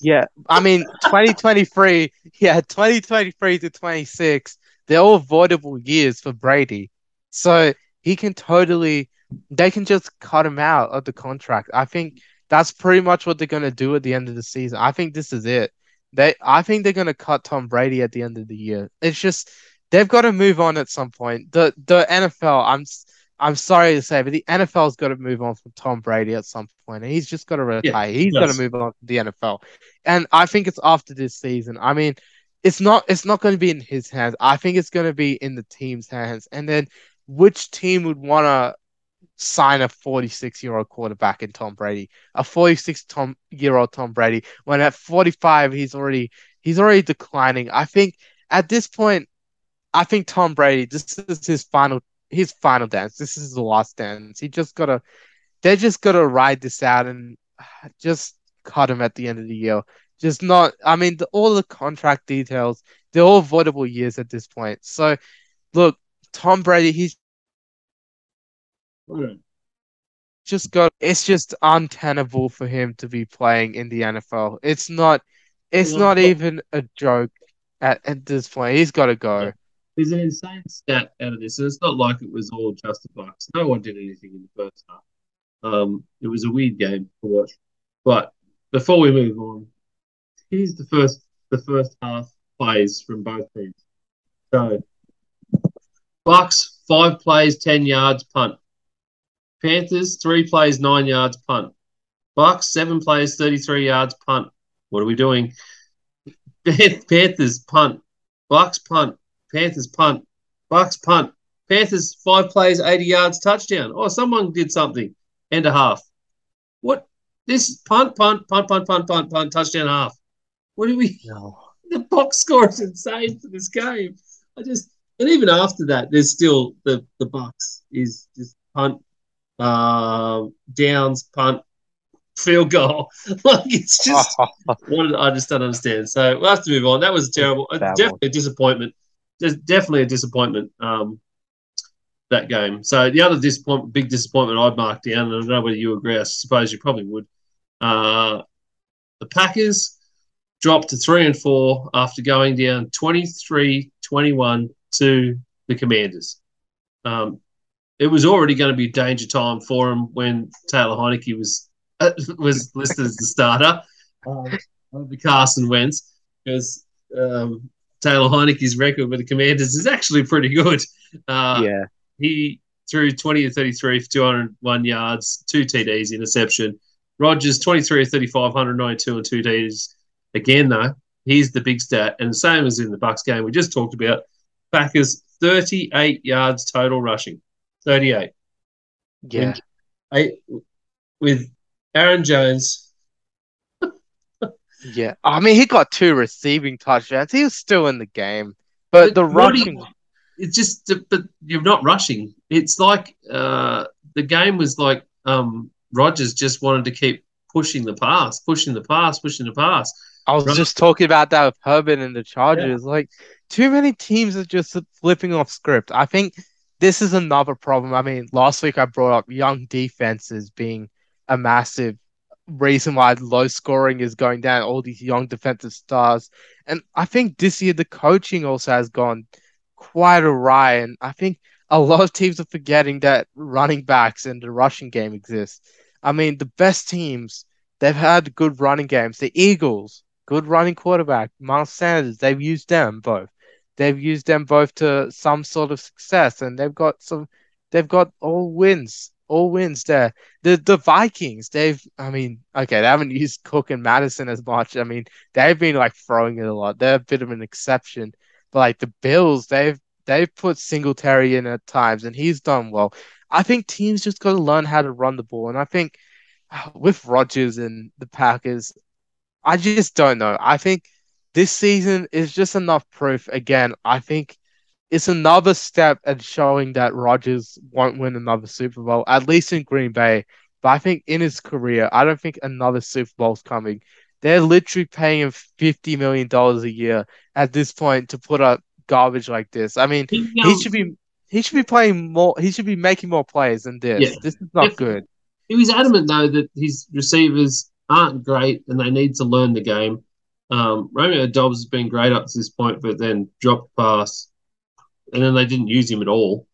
yeah, I mean, 2023, <laughs> yeah, 2023 to 26, they're all avoidable years for Brady. So he can totally, they can just cut him out of the contract. I think that's pretty much what they're going to do at the end of the season. I think this is it. They, I think they're going to cut Tom Brady at the end of the year. It's just they've got to move on at some point. The the NFL, I'm I'm sorry to say, but the NFL's got to move on from Tom Brady at some point. He's just got to retire. Yeah, He's got to move on to the NFL, and I think it's after this season. I mean, it's not it's not going to be in his hands. I think it's going to be in the team's hands, and then which team would want to sign a 46 year old quarterback in Tom Brady, a 46 Tom year old Tom Brady, when at 45 he's already he's already declining. I think at this point, I think Tom Brady this is his final his final dance. This is the last dance. He just gotta they just gotta ride this out and just cut him at the end of the year. Just not. I mean, the, all the contract details they're all avoidable years at this point. So, look, Tom Brady, he's just got it's just untenable for him to be playing in the NFL. It's not it's not even a joke at, at this point. He's got to go. There's an insane stat out of this, and it's not like it was all just the Bucs. No one did anything in the first half. Um, it was a weird game to watch. But before we move on, here's the first the first half plays from both teams. So Bucs five plays, ten yards, punt. Panthers, three plays, nine yards, punt. Bucs, seven plays, 33 yards, punt. What are we doing? Panthers, punt. Bucs, punt. Panthers, punt. Bucs, punt. Panthers, five plays, 80 yards, touchdown. Oh, someone did something. And a half. What? This punt, punt, punt, punt, punt, punt, punt, touchdown, half. What do we? No. <laughs> The box score is insane for this game. I just, and even after that, there's still the the Bucs is just punt, uh, downs, punt, field goal. <laughs> like it's just <laughs> what I just don't understand. So we'll have to move on. That was terrible. Definitely a disappointment. Just definitely a disappointment. Um, that game. So the other disappointment, big disappointment I'd mark down, and I don't know whether you agree. I suppose you probably would. Uh, the Packers dropped to three and four after going down 23-21 to the Commanders. Um, it was already going to be danger time for him when Taylor Heinicke was uh, was listed as the starter um, <laughs> over Carson Wentz because um, Taylor Heinicke's record with the Commanders is actually pretty good. Uh, yeah, he threw 20 to 33 for 201 yards, two TDs, interception. Rodgers 23 to 35, 192 and two TDs. Again, though, he's the big stat, and the same as in the Bucs game we just talked about. Packers 38 yards total rushing. 38. Yeah. I, with Aaron Jones. <laughs> yeah. I mean, he got two receiving touchdowns. He was still in the game. But, but the rushing. it's just, but you're not rushing. It's like uh, the game was like um, Rodgers just wanted to keep pushing the pass, pushing the pass, pushing the pass. I was right. just talking about that with Herbert and the Chargers. Yeah. Like, too many teams are just flipping off script. I think this is another problem. I mean, last week I brought up young defenses being a massive reason why low scoring is going down, all these young defensive stars. And I think this year the coaching also has gone quite awry. And I think a lot of teams are forgetting that running backs and the rushing game exists. I mean, the best teams, they've had good running games. The Eagles, good running quarterback. Miles Sanders, they've used them both. They've used them both to some sort of success, and they've got some. They've got all wins all wins there. The the Vikings, they've I mean, okay, they haven't <laughs> used Cook and Mattison as much. I mean, they've been like throwing it a lot. They're a bit of an exception. But like the Bills, they've they've put Singletary in at times and he's done well. I think teams just gotta learn how to run the ball. And I think uh, with Rodgers and the Packers, I just don't know. I think this season is just enough proof. Again, I think it's another step at showing that Rodgers won't win another Super Bowl, at least in Green Bay. But I think in his career, I don't think another Super Bowl's coming. They're literally paying him fifty million dollars a year at this point to put up garbage like this. I mean, he, he should be he should be playing more. He should be making more plays than this. Yeah. This is not if, good. He was adamant though that his receivers aren't great and they need to learn the game. Um, Romeo Doubs has been great up to this point, but then dropped pass and then they didn't use him at all.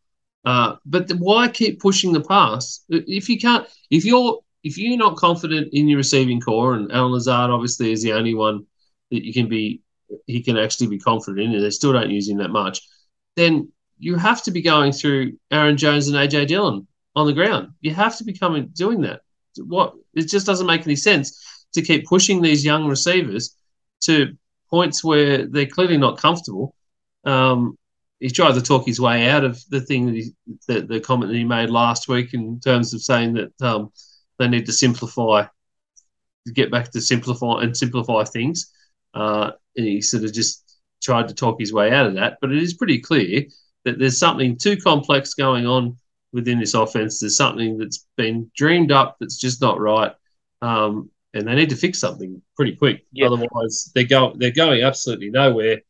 Uh, but the, why keep pushing the pass if you can't? If you're if you're not confident in your receiving corps, and Allen Lazard obviously is the only one that you can be, he can actually be confident in, and they still don't use him that much. Then you have to be going through Aaron Jones and AJ Dillon on the ground. You have to be coming doing that. What it just doesn't make any sense to keep pushing these young receivers to points where they're clearly not comfortable. Um, he tried to talk his way out of the thing that he, the, the comment that he made last week in terms of saying that um, they need to simplify, get back to simplify and simplify things. Uh, and he sort of just tried to talk his way out of that. But it is pretty clear that there's something too complex going on within this offense. There's something that's been dreamed up that's just not right. Um, and they need to fix something pretty quick. Yeah. Otherwise, they're going they're going absolutely nowhere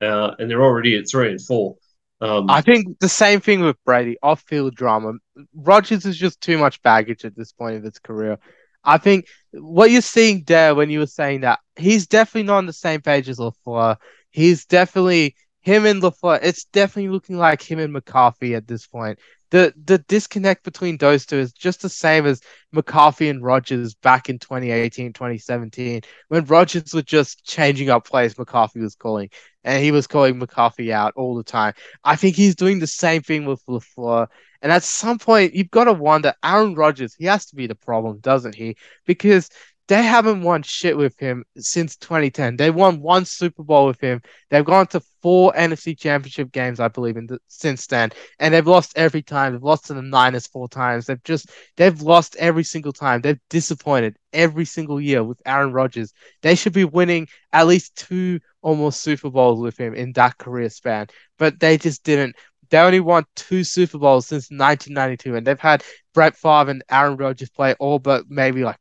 uh, and they're already at three and four. Um, I think the same thing with Brady, off-field drama. Rodgers is just too much baggage at this point of his career. I think what you're seeing there when you were saying that he's definitely not on the same page as LaFleur. He's definitely him and LaFleur. It's definitely looking like him and McCarthy at this point the the disconnect between those two is just the same as McCarthy and Rodgers back in 2018, 2017, when Rodgers was just changing up plays McCarthy was calling, and he was calling McCarthy out all the time. I think he's doing the same thing with LaFleur. And at some point, you've got to wonder, Aaron Rodgers, he has to be the problem, doesn't he? Because they haven't won shit with him since 2010. They won one Super Bowl with him. They've gone to four NFC Championship games, I believe, in the, since then, and they've lost every time. They've lost to the Niners four times. They've just they've lost every single time. They've disappointed every single year with Aaron Rodgers. They should be winning at least two almost Super Bowls with him in that career span, but they just didn't. They only won two Super Bowls since 1992, and they've had Brett Favre and Aaron Rodgers play all but maybe like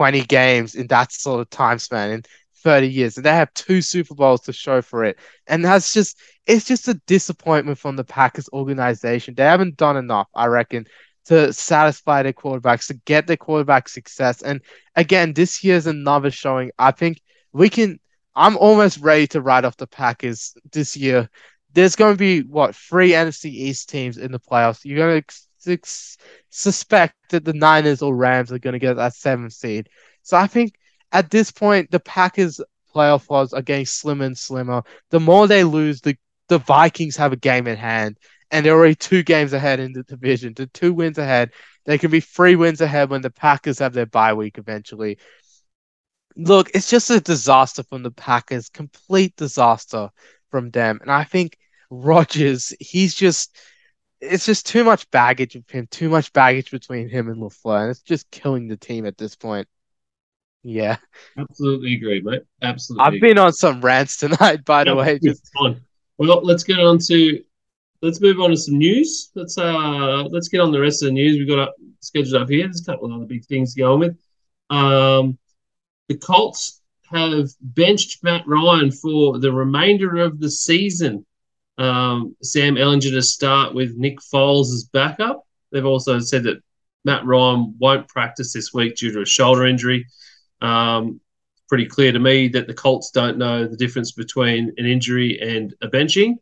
20 games in that sort of time span in 30 years and they have two super bowls to show for it. And that's just it's just a disappointment from the packers organization. They haven't done enough i reckon to satisfy their quarterbacks to get their quarterback success. And again this year's another showing. I think we can i'm almost ready to write off the packers this year. There's going to be what three nfc east teams in the playoffs. You're going to suspect that the Niners or Rams are going to get that seventh seed. So I think at this point, the Packers' playoff odds are getting slimmer and slimmer. The more they lose, the, the Vikings have a game in hand, and they're already two games ahead in the division. The two wins ahead. They can be three wins ahead when the Packers have their bye week eventually. Look, it's just a disaster from the Packers, complete disaster from them. And I think Rodgers, he's just it's just too much baggage with him, too much baggage between him and LaFleur, and it's just killing the team at this point. Yeah. Absolutely agree, mate. Absolutely. I've been on some rants tonight, <laughs> by the way. Just fun. Well, let's get on to let's move on to some news. Let's uh let's get on the rest of the news we've got up, scheduled up here. There's a couple of other big things to going with. Um, the Colts have benched Matt Ryan for the remainder of the season. Um, Sam Ehlinger to start with Nick Foles as backup. They've also said that Matt Ryan won't practice this week due to a shoulder injury. Um, pretty clear to me that the Colts don't know the difference between an injury and a benching.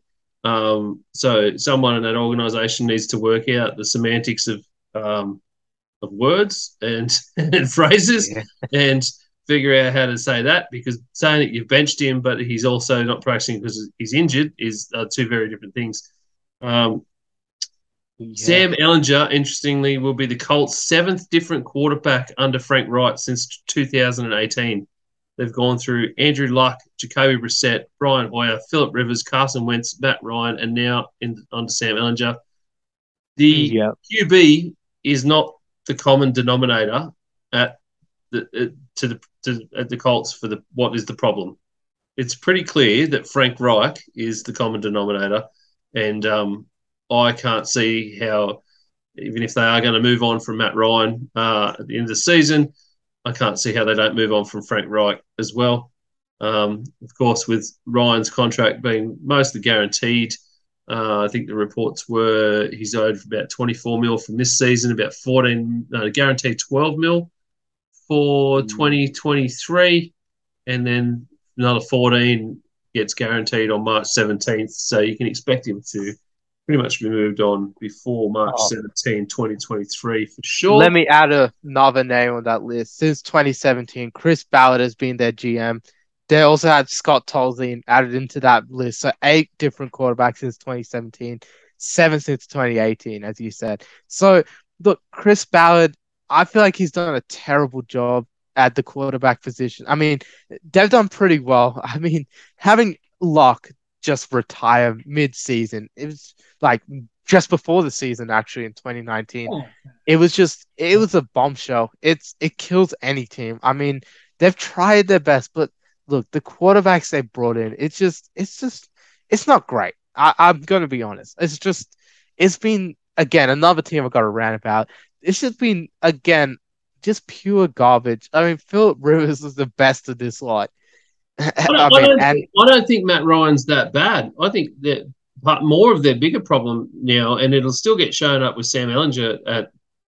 Um, so someone in that organisation needs to work out the semantics of um, of words and, <laughs> and phrases yeah. and figure out how to say that because saying that you've benched him but he's also not practicing because he's injured is uh, two very different things. Um, yeah. Sam Ehlinger, interestingly, will be the Colts' seventh different quarterback under Frank Reich since 2018. They've gone through Andrew Luck, Jacoby Brissett, Brian Hoyer, Philip Rivers, Carson Wentz, Matt Ryan, and now in, under Sam Ehlinger. The yeah. QB is not the common denominator at uh, to the to, at the Colts for the what is the problem. It's pretty clear that Frank Reich is the common denominator, and um, I can't see how, even if they are going to move on from Matt Ryan uh, at the end of the season, I can't see how they don't move on from Frank Reich as well. Um, of course, with Ryan's contract being mostly guaranteed, uh, I think the reports were he's owed about 24 mil from this season, about 14, no, guaranteed 12 mil for mm. 2023, and then another 14 gets guaranteed on March 17th. So you can expect him to pretty much be moved on before March oh. 17, 2023 for sure. Let me add another name on that list. Since 2017, Chris Ballard has been their GM. They also had Scott Tolzien added into that list. So eight different quarterbacks since 2017, seven since 2018, as you said. So look, Chris Ballard, I feel like he's done a terrible job at the quarterback position. I mean, they've done pretty well. <laughs> I mean, having Luck just retire mid-season, it was like just before the season actually in 2019 oh. it was just it was a bombshell it's it kills any team i mean they've tried their best but look the quarterbacks they brought in it's just it's just it's not great I, i'm gonna be honest it's just it's been again another team i've got to rant about it's just been again just pure garbage i mean philip rivers is the best of this lot <laughs> I don't, I, mean, I, don't and, think, I don't think Matt Ryan's that bad. I think that but more of their bigger problem now, and it'll still get shown up with Sam Ehlinger at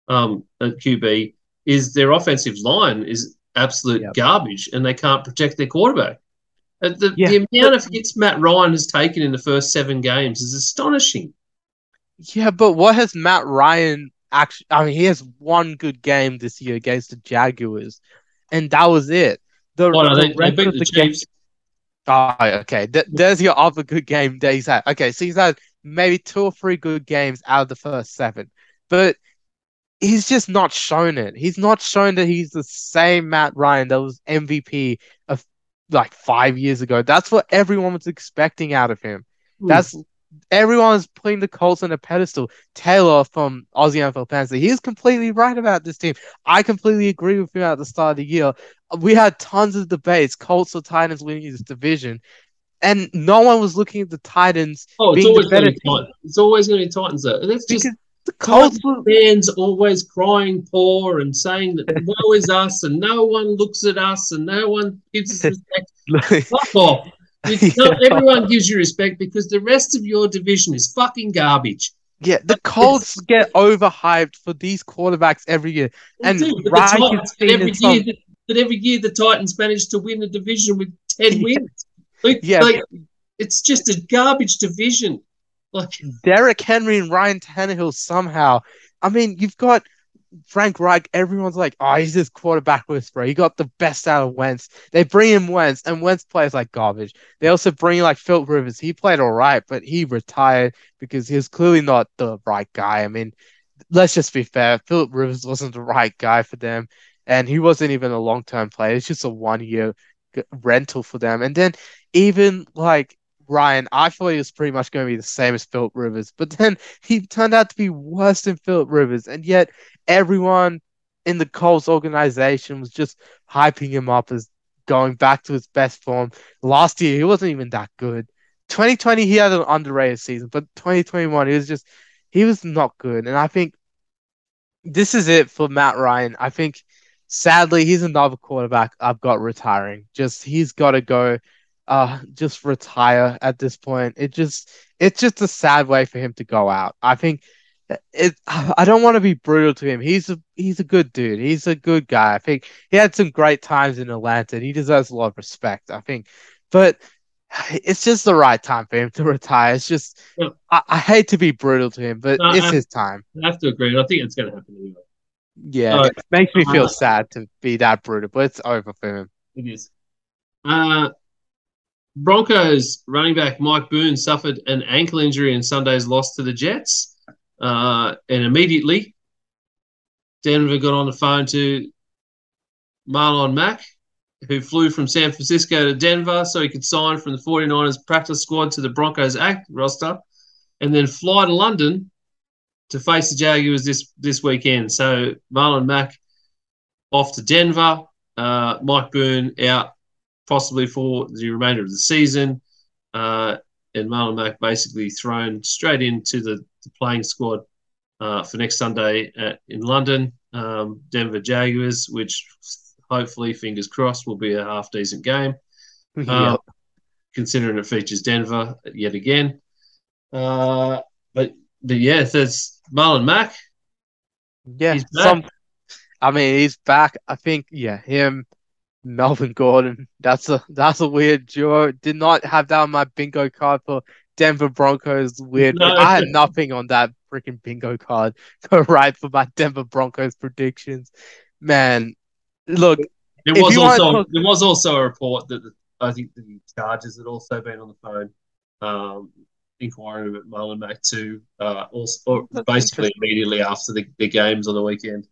um, at QB, is their offensive line is absolute yep. garbage, and they can't protect their quarterback. Uh, the, yeah. the amount of hits Matt Ryan has taken in the first seven games is astonishing. Yeah, but what has Matt Ryan actually? I mean, he has one good game this year against the Jaguars, and that was it. The, no, the they, they beat the, the Chiefs. Oh, okay. Th- there's your other good game that he's had. Okay, so he's had maybe two or three good games out of the first seven, but he's just not shown it. He's not shown that he's the same Matt Ryan that was MVP of like five years ago. That's what everyone was expecting out of him. Ooh. That's everyone's putting the Colts on a pedestal. Taylor from Aussie NFL Fantasy, he's completely right about this team. I completely agree with him at the start of the year. We had tons of debates, Colts or Titans winning this division. And no one was looking at the Titans. Oh, it's always going to be Titans. It's always going to be Titans. Though. That's just the Colts fans always crying poor and saying that woe is us and no one looks at us and no one gives us <laughs> respect. Fuck off. <laughs> Not everyone gives you respect because the rest of your division is fucking garbage. Yeah, the Colts get overhyped for these quarterbacks every year, and do, Titans, every year that, that, every year the Titans manage to win a division with ten wins. Like, yeah, like, it's just a garbage division. Like Derrick Henry and Ryan Tannehill somehow. I mean, you've got Frank Reich, everyone's like, oh, he's this quarterback whisperer. He got the best out of Wentz. They bring him Wentz, and Wentz plays like garbage. They also bring like Phil Rivers. He played all right, but he retired because he was clearly not the right guy. I mean, let's just be fair. Philip Rivers wasn't the right guy for them, and he wasn't even a long term player. It's just a one year rental for them. And then even like Ryan, I thought he was pretty much going to be the same as Philip Rivers, but then <laughs> he turned out to be worse than Philip Rivers, and yet everyone in the Colts organization was just hyping him up as going back to his best form. Last year, he wasn't even that good. 2020 he had an underrated season, but 2021 he was just he was not good. And I think this is it for Matt Ryan. I think sadly he's another quarterback I've got retiring. Just he's got to go uh just retire at this point. It just it's just a sad way for him to go out. I think it I don't want to be brutal to him. He's a he's a good dude. He's a good guy. I think he had some great times in Atlanta and he deserves a lot of respect. I think but it's just the right time for him to retire. It's just yeah. I, I, hate to be brutal to him, but no, it's his time. I have to agree. I think it's going to happen anyway. Yeah, it makes me feel uh, sad to be that brutal, but it's over for him. It is. Uh, Broncos running back Mike Boone suffered an ankle injury in Sunday's loss to the Jets, uh, and immediately Denver got on the phone to Marlon Mack who flew from San Francisco to Denver so he could sign from the 49ers practice squad to the Broncos act roster and then fly to London to face the Jaguars this this weekend. So Marlon Mack off to Denver, uh, Mike Boone out possibly for the remainder of the season, uh, and Marlon Mack basically thrown straight into the, the playing squad uh, for next Sunday at, in London, um, Denver Jaguars, which hopefully, fingers crossed, will be a half decent game. Uh, considering it features Denver yet again. Uh, but but yeah, there's Marlon Mack. Yeah, some. I mean, he's back. I think yeah, him, Melvin Gordon. That's a that's a weird duo. Did not have that on my bingo card for Denver Broncos. Weird. No. I had nothing on that freaking bingo card <laughs> to write for my Denver Broncos predictions. Man, Look, there was also talk- there was also a report that the, I think the Chargers had also been on the phone, um, inquiring about Marlon Mack too. Uh, also, basically immediately after the, the games on the weekend.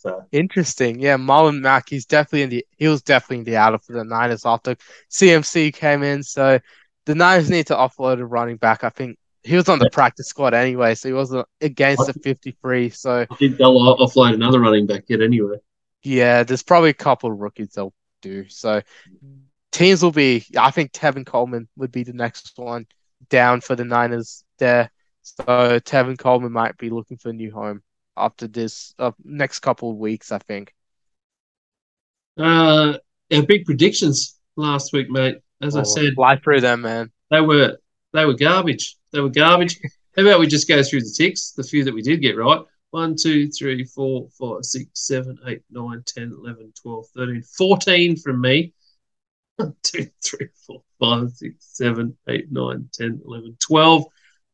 So interesting, yeah. Marlon Mack, he's definitely in the he was definitely in the outer for the Niners after CMC came in. So the Niners need to offload a running back. I think he was on the practice squad anyway, so he wasn't against the 53. So I think they'll offload another running back yet anyway. Yeah, there's probably a couple of rookies they'll do. So teams will be. I think Tevin Coleman would be the next one down for the Niners there. So Tevin Coleman might be looking for a new home after this uh, next couple of weeks. I think. Uh, our big predictions last week, mate. As oh, I said, fly through them, man. They were they were garbage. They were garbage. <laughs> How about we just go through the ticks, the few that we did get right? 1, 2, 3, 4, 5, 6, 7, 8, 9, 10, 11, 12, 13, 14 from me. <laughs> 1, 2, 3, 4, 5, 6, 7, 8, 9, 10, 11, 12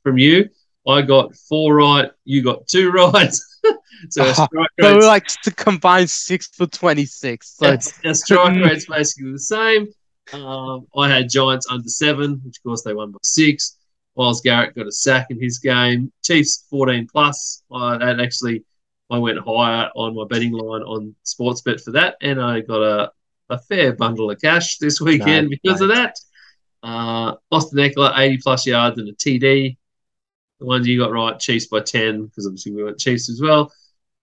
from you. I got four right. You got two <laughs> right. <laughs> so, uh, so we're like to combine six for 26. So our strike rate's basically the same. Um, I had Giants under seven, which of course they won by six. Myles Garrett got a sack in his game. Chiefs 14 plus. I that actually I went higher on my betting line on Sportsbet for that, and I got a, a fair bundle of cash this weekend no, because no. of that. Uh, Austin Ekeler 80 plus yards and a TD. The ones you got right, Chiefs by 10, because obviously we went Chiefs as well.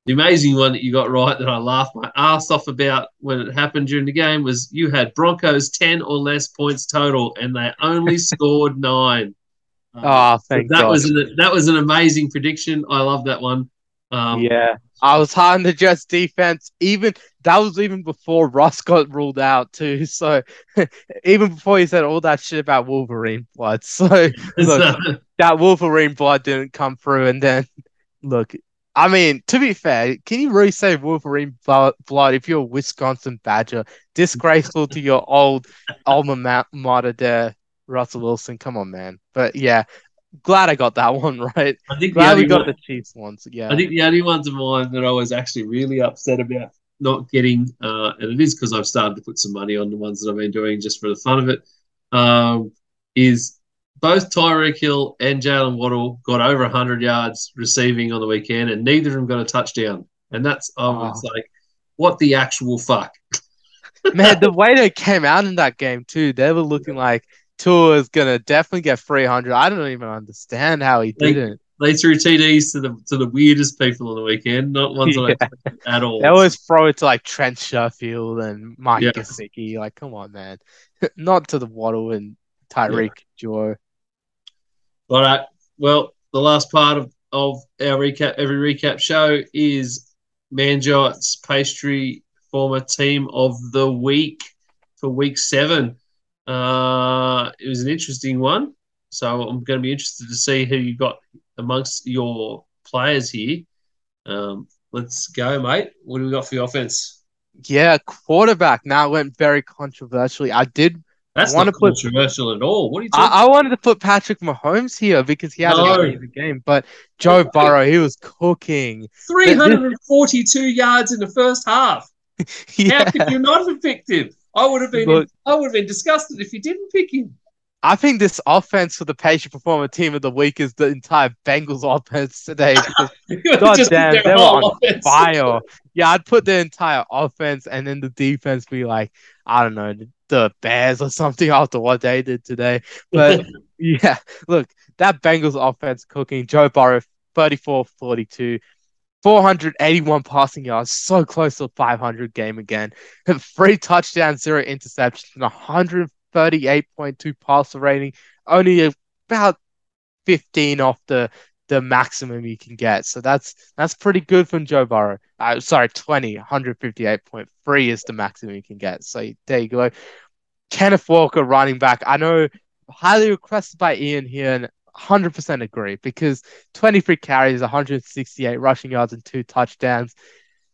The amazing one that you got right that I laughed my ass off about when it happened during the game was you had Broncos 10 or less points total, and they only <laughs> scored nine. Um, oh, thank that God. was an, that was an amazing prediction. I love that one. Um, yeah, I was high on the Jets defense. Even that was even before Russ got ruled out too. So <laughs> even before he said all that shit about Wolverine blood, <laughs> so look, that Wolverine blood didn't come through. And then look, I mean, to be fair, can you really say Wolverine blood if you're a Wisconsin Badger? Disgraceful to your old alma mater there. Russell Wilson. Come on, man. But yeah, glad I got that <laughs> one right. I think glad we got one, the Chiefs ones. Yeah. I think the only ones of mine that I was actually really upset about not getting, uh, and it is because I've started to put some money on the ones that I've been doing just for the fun of it, um, is both Tyreek Hill and Jalen Waddle got over 100 yards receiving on the weekend, and neither of them got a touchdown. And that's, I was oh. like, what the actual fuck? Man, the way they came out in that game, too, they were looking <laughs> like – Tua is gonna definitely get 300. I don't even understand how he they, didn't. They threw TDs to the to the weirdest people on the weekend, not ones <laughs> yeah. at all. They always throw it to like Trent Sherfield and Mike yeah. Gesicki. Like, come on, man, <laughs> not to the Waddle and Tyreek yeah. Joe. Right. Uh, well, the last part of, of our recap, every recap show is Manjot's pastry former team of the week for week seven. Uh, it was an interesting one. So I'm going to be interested to see who you got amongst your players here. Um, let's go, mate. What do we got for the offense? Yeah, quarterback. Now it went very controversially. I did That's not controversial at all. What are you I, I wanted to put Patrick Mahomes here because he had No. a the game, but Joe Burrow, he was cooking. 342 yards in the first half. <laughs> How Yeah. could you not have picked him? I would have been Look- I would have been disgusted if you didn't pick him. I think this offense for the patient performer team of the week is the entire Bengals offense today. <laughs> God damn, they were on offense. fire. Yeah, I'd put the entire offense and then the defense be like, I don't know, the Bears or something <laughs> after what they did today. But <laughs> yeah, look, that Bengals offense cooking. Joe Burrow, 34 42, 481 passing yards, so close to 500 game again. <laughs> Three touchdowns, zero interceptions, and 138.2 passer rating, only about 15 off the the maximum you can get. So that's that's pretty good from Joe Burrow. Uh, sorry, 20, 158.3 is the maximum you can get. So there you go. Kenneth Walker, running back. I know highly requested by Ian here and 100% agree because 23 carries, 168 rushing yards, and two touchdowns.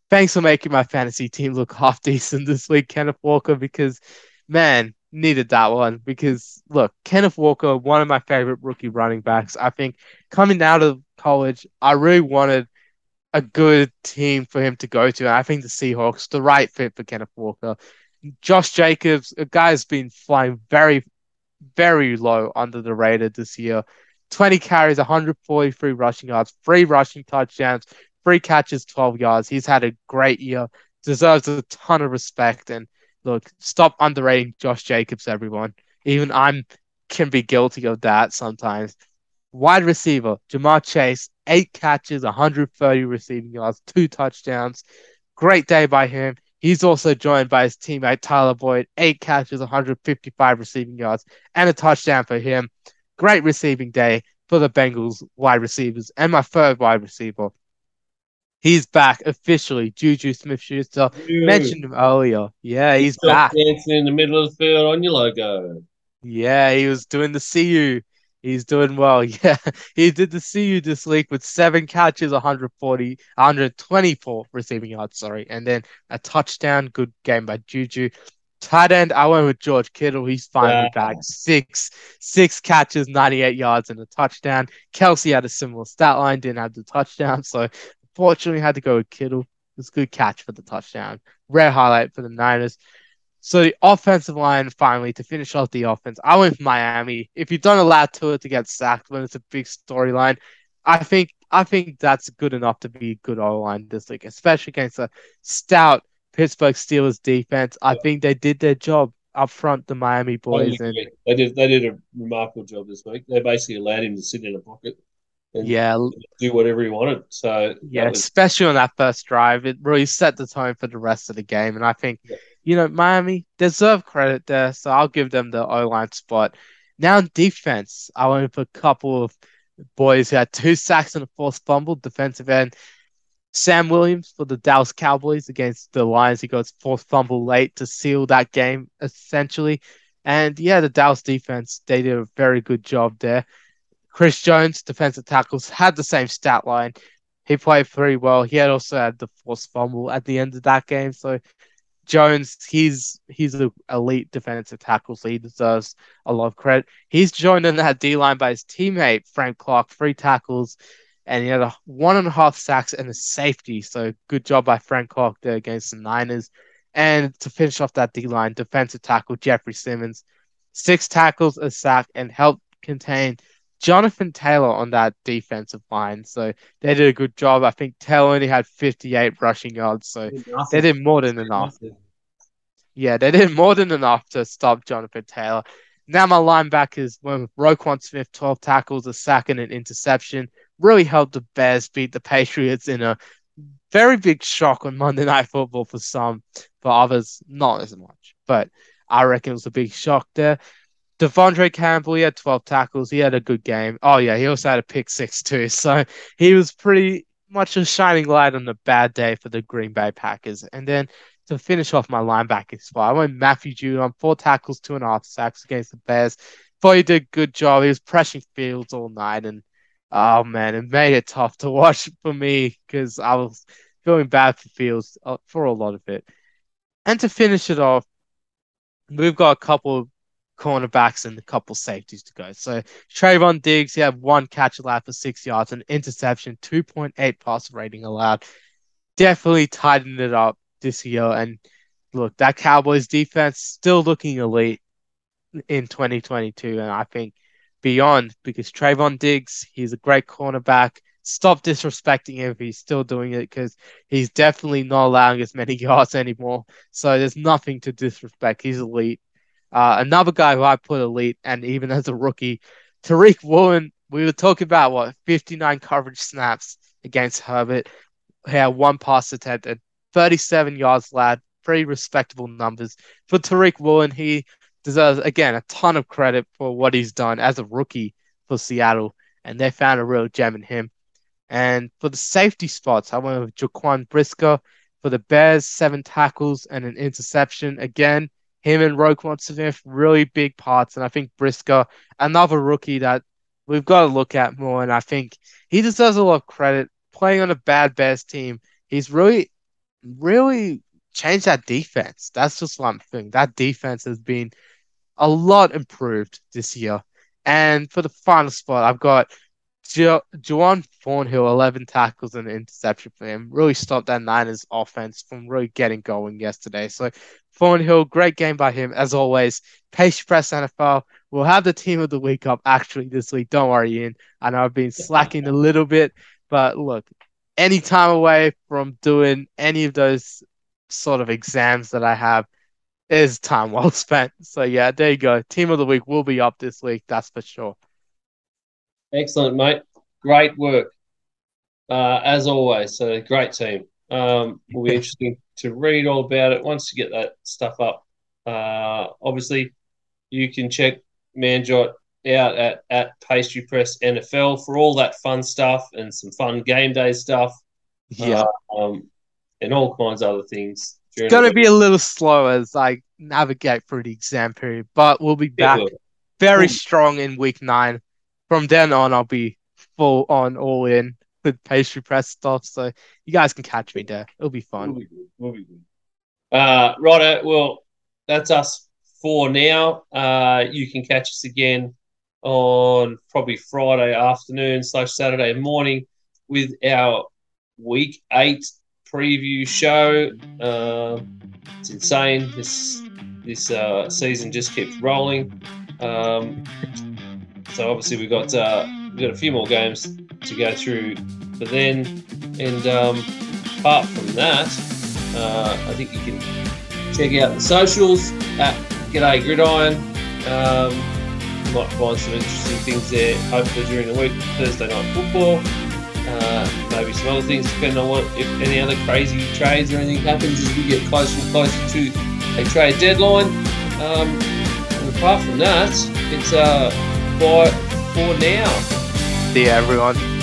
Thanks for making my fantasy team look <laughs> half decent this week, Kenneth Walker, because man, needed that one. Because look, Kenneth Walker, one of my favorite rookie running backs. I think coming out of college, I really wanted a good team for him to go to. And I think the Seahawks, the right fit for Kenneth Walker. Josh Jacobs, a guy's been flying very, very low under the radar this year. 20 carries, 143 rushing yards, three rushing touchdowns, three catches, 12 yards. He's had a great year, deserves a ton of respect. And look, stop underrating Josh Jacobs, everyone. Even I'm can be guilty of that sometimes. Wide receiver, Ja'Marr Chase, eight catches, 130 receiving yards, two touchdowns. Great day by him. He's also joined by his teammate Tyler Boyd, eight catches, 155 receiving yards, and a touchdown for him. Great receiving day for the Bengals wide receivers. And my third wide receiver, he's back officially. Juju Smith Schuster. Mentioned him earlier. Yeah, he's Stop back. dancing in the middle of the field on your logo. Yeah, he was doing the CU. He's doing well. <laughs> Yeah, he did the CU this week with seven catches, 140, 124 receiving yards, sorry, and then a touchdown. Good game by Juju. Tight end, I went with George Kittle. He's finally Wow. back. Six, six catches, 98 yards, and a touchdown. Kelce had a similar stat line, didn't have the touchdown, so fortunately had to go with Kittle. It was a good catch for the touchdown. Rare highlight for the Niners. So the offensive line, finally, to finish off the offense, I went with Miami. If you don't allow Tua to get sacked when it's a big storyline, I think I think that's good enough to be a good O line this week, especially against a stout Pittsburgh Steelers defense. I think they did their job up front, the Miami oh, boys, and They did they did a remarkable job this week. They basically allowed him to sit in a pocket and yeah, do whatever he wanted. So Yeah, was- especially on that first drive, it really set the tone for the rest of the game. And I think, Yeah. you know, Miami deserve credit there, so I'll give them the O line spot. Now in defense, I went for a couple of boys who had two sacks and a forced fumble. Defensive end Sam Williams for the Dallas Cowboys against the Lions. He got his forced fumble late to seal that game, essentially. And yeah, the Dallas defense, they did a very good job there. Chris Jones, defensive tackles, had the same stat line. He played pretty well. He had also had the forced fumble at the end of that game. So Jones, he's he's an elite defensive tackle, so he deserves a lot of credit. He's joined in that D line by his teammate Frank Clark, three tackles, and he had a one and a half sacks and a safety. So good job by Frank Clark there against the Niners. And to finish off that D line, defensive tackle Jeffrey Simmons, six tackles, a sack, and helped contain Jonathan Taylor on that defensive line. So they did a good job. I think Taylor only had 58 rushing yards. So they did more than enough. Yeah, they did more than enough to stop Jonathan Taylor. Now my linebackers went with Roquan Smith, 12 tackles, a sack, and an interception. Really helped the Bears beat the Patriots in a very big shock on Monday Night Football for some, for others, not as much. But I reckon it was a big shock there. De'Vondre Campbell, he had 12 tackles. He had a good game. Oh, yeah, he also had a pick six, too. <laughs> So he was pretty much a shining light on a bad day for the Green Bay Packers. And then to finish off my linebacking spot, I went Matthew Judon, four tackles, two and a half sacks against the Bears. Thought he did a good job. He was pressing Fields all night. And oh, man, it made it tough to watch for me because I was feeling bad for Fields uh, for a lot of it. And to finish it off, we've got a couple of cornerbacks and a couple safeties to go. So Trevon Diggs, he had one catch allowed for six yards, an interception, 2.8 pass rating allowed. Definitely tightened it up this year. And look, that Cowboys defense still looking elite in 2022. And I think beyond because Trevon Diggs, he's a great cornerback. Stop disrespecting him if he's still doing it because he's definitely not allowing as many <laughs> yards anymore. So there's nothing to disrespect. He's elite. Uh, another guy who I put elite, and even <laughs> as a rookie, Tariq Woolen. We were talking about what 59 coverage snaps against Herbert. He had one pass attempt attempted, 37 yards lad, pretty respectable numbers for Tariq Woolen. He deserves again a ton of credit for what he's done as a rookie for Seattle, and they found a real gem in him. And for the safety spots, I went with Jaquan Brisker for the Bears, seven tackles and an interception. Again, him and Roquan Smith, really big parts. And I think Brisker, another rookie that we've got to look at more. And I think he deserves a lot of credit. Playing on a bad Bears team, he's really, really changed that defense. That's just one thing. That defense has been a lot improved this year. And for the final spot, I've got jo- Juan Thornhill, 11 tackles and an interception for him. Really stopped that Niners offense from really getting going yesterday. So Thornhill, great game by him as always. Pastry Press NFL. We'll have the team of the week up actually this week. Don't worry, Ian. I know I've been slacking a little bit, but look, any time away from doing any of those sort of exams that I have is time well <laughs> spent. So yeah, there you go. Team of the week will be up this week, that's for sure. Excellent, mate. Great work, uh, as always. So great team. Um, will be <laughs> interesting to read all about it once you get that stuff up. Uh, obviously, you can check Manjot out at, at Pastry Press NFL for all that fun stuff and some fun game day stuff. Yeah. Uh, um, and all kinds of other things. It's going to be a little slow as I navigate through the exam period, but we'll be back very strong in week nine. From then on, I'll be full on all in with pastry press stuff. So you guys can catch me there. It'll be fun. We'll be good. We'll be good. Uh, righto. Well, that's us for now. Uh, you can catch us again on probably Friday afternoon slash Saturday morning with our week eight preview show. Uh, it's insane. This this uh, season just keeps rolling. Um, so obviously we've got uh, we've got a few more games to go through for then, and um, apart from that, uh, I think you can check out the socials at G'day Gridiron. Um, you might find some interesting things there. Hopefully during the week, Thursday night football. Uh, maybe some other things, depending on what if any other crazy trades or anything happens as we get closer and closer to a trade deadline. Um, and apart from that, it's uh, bye for now. See everyone.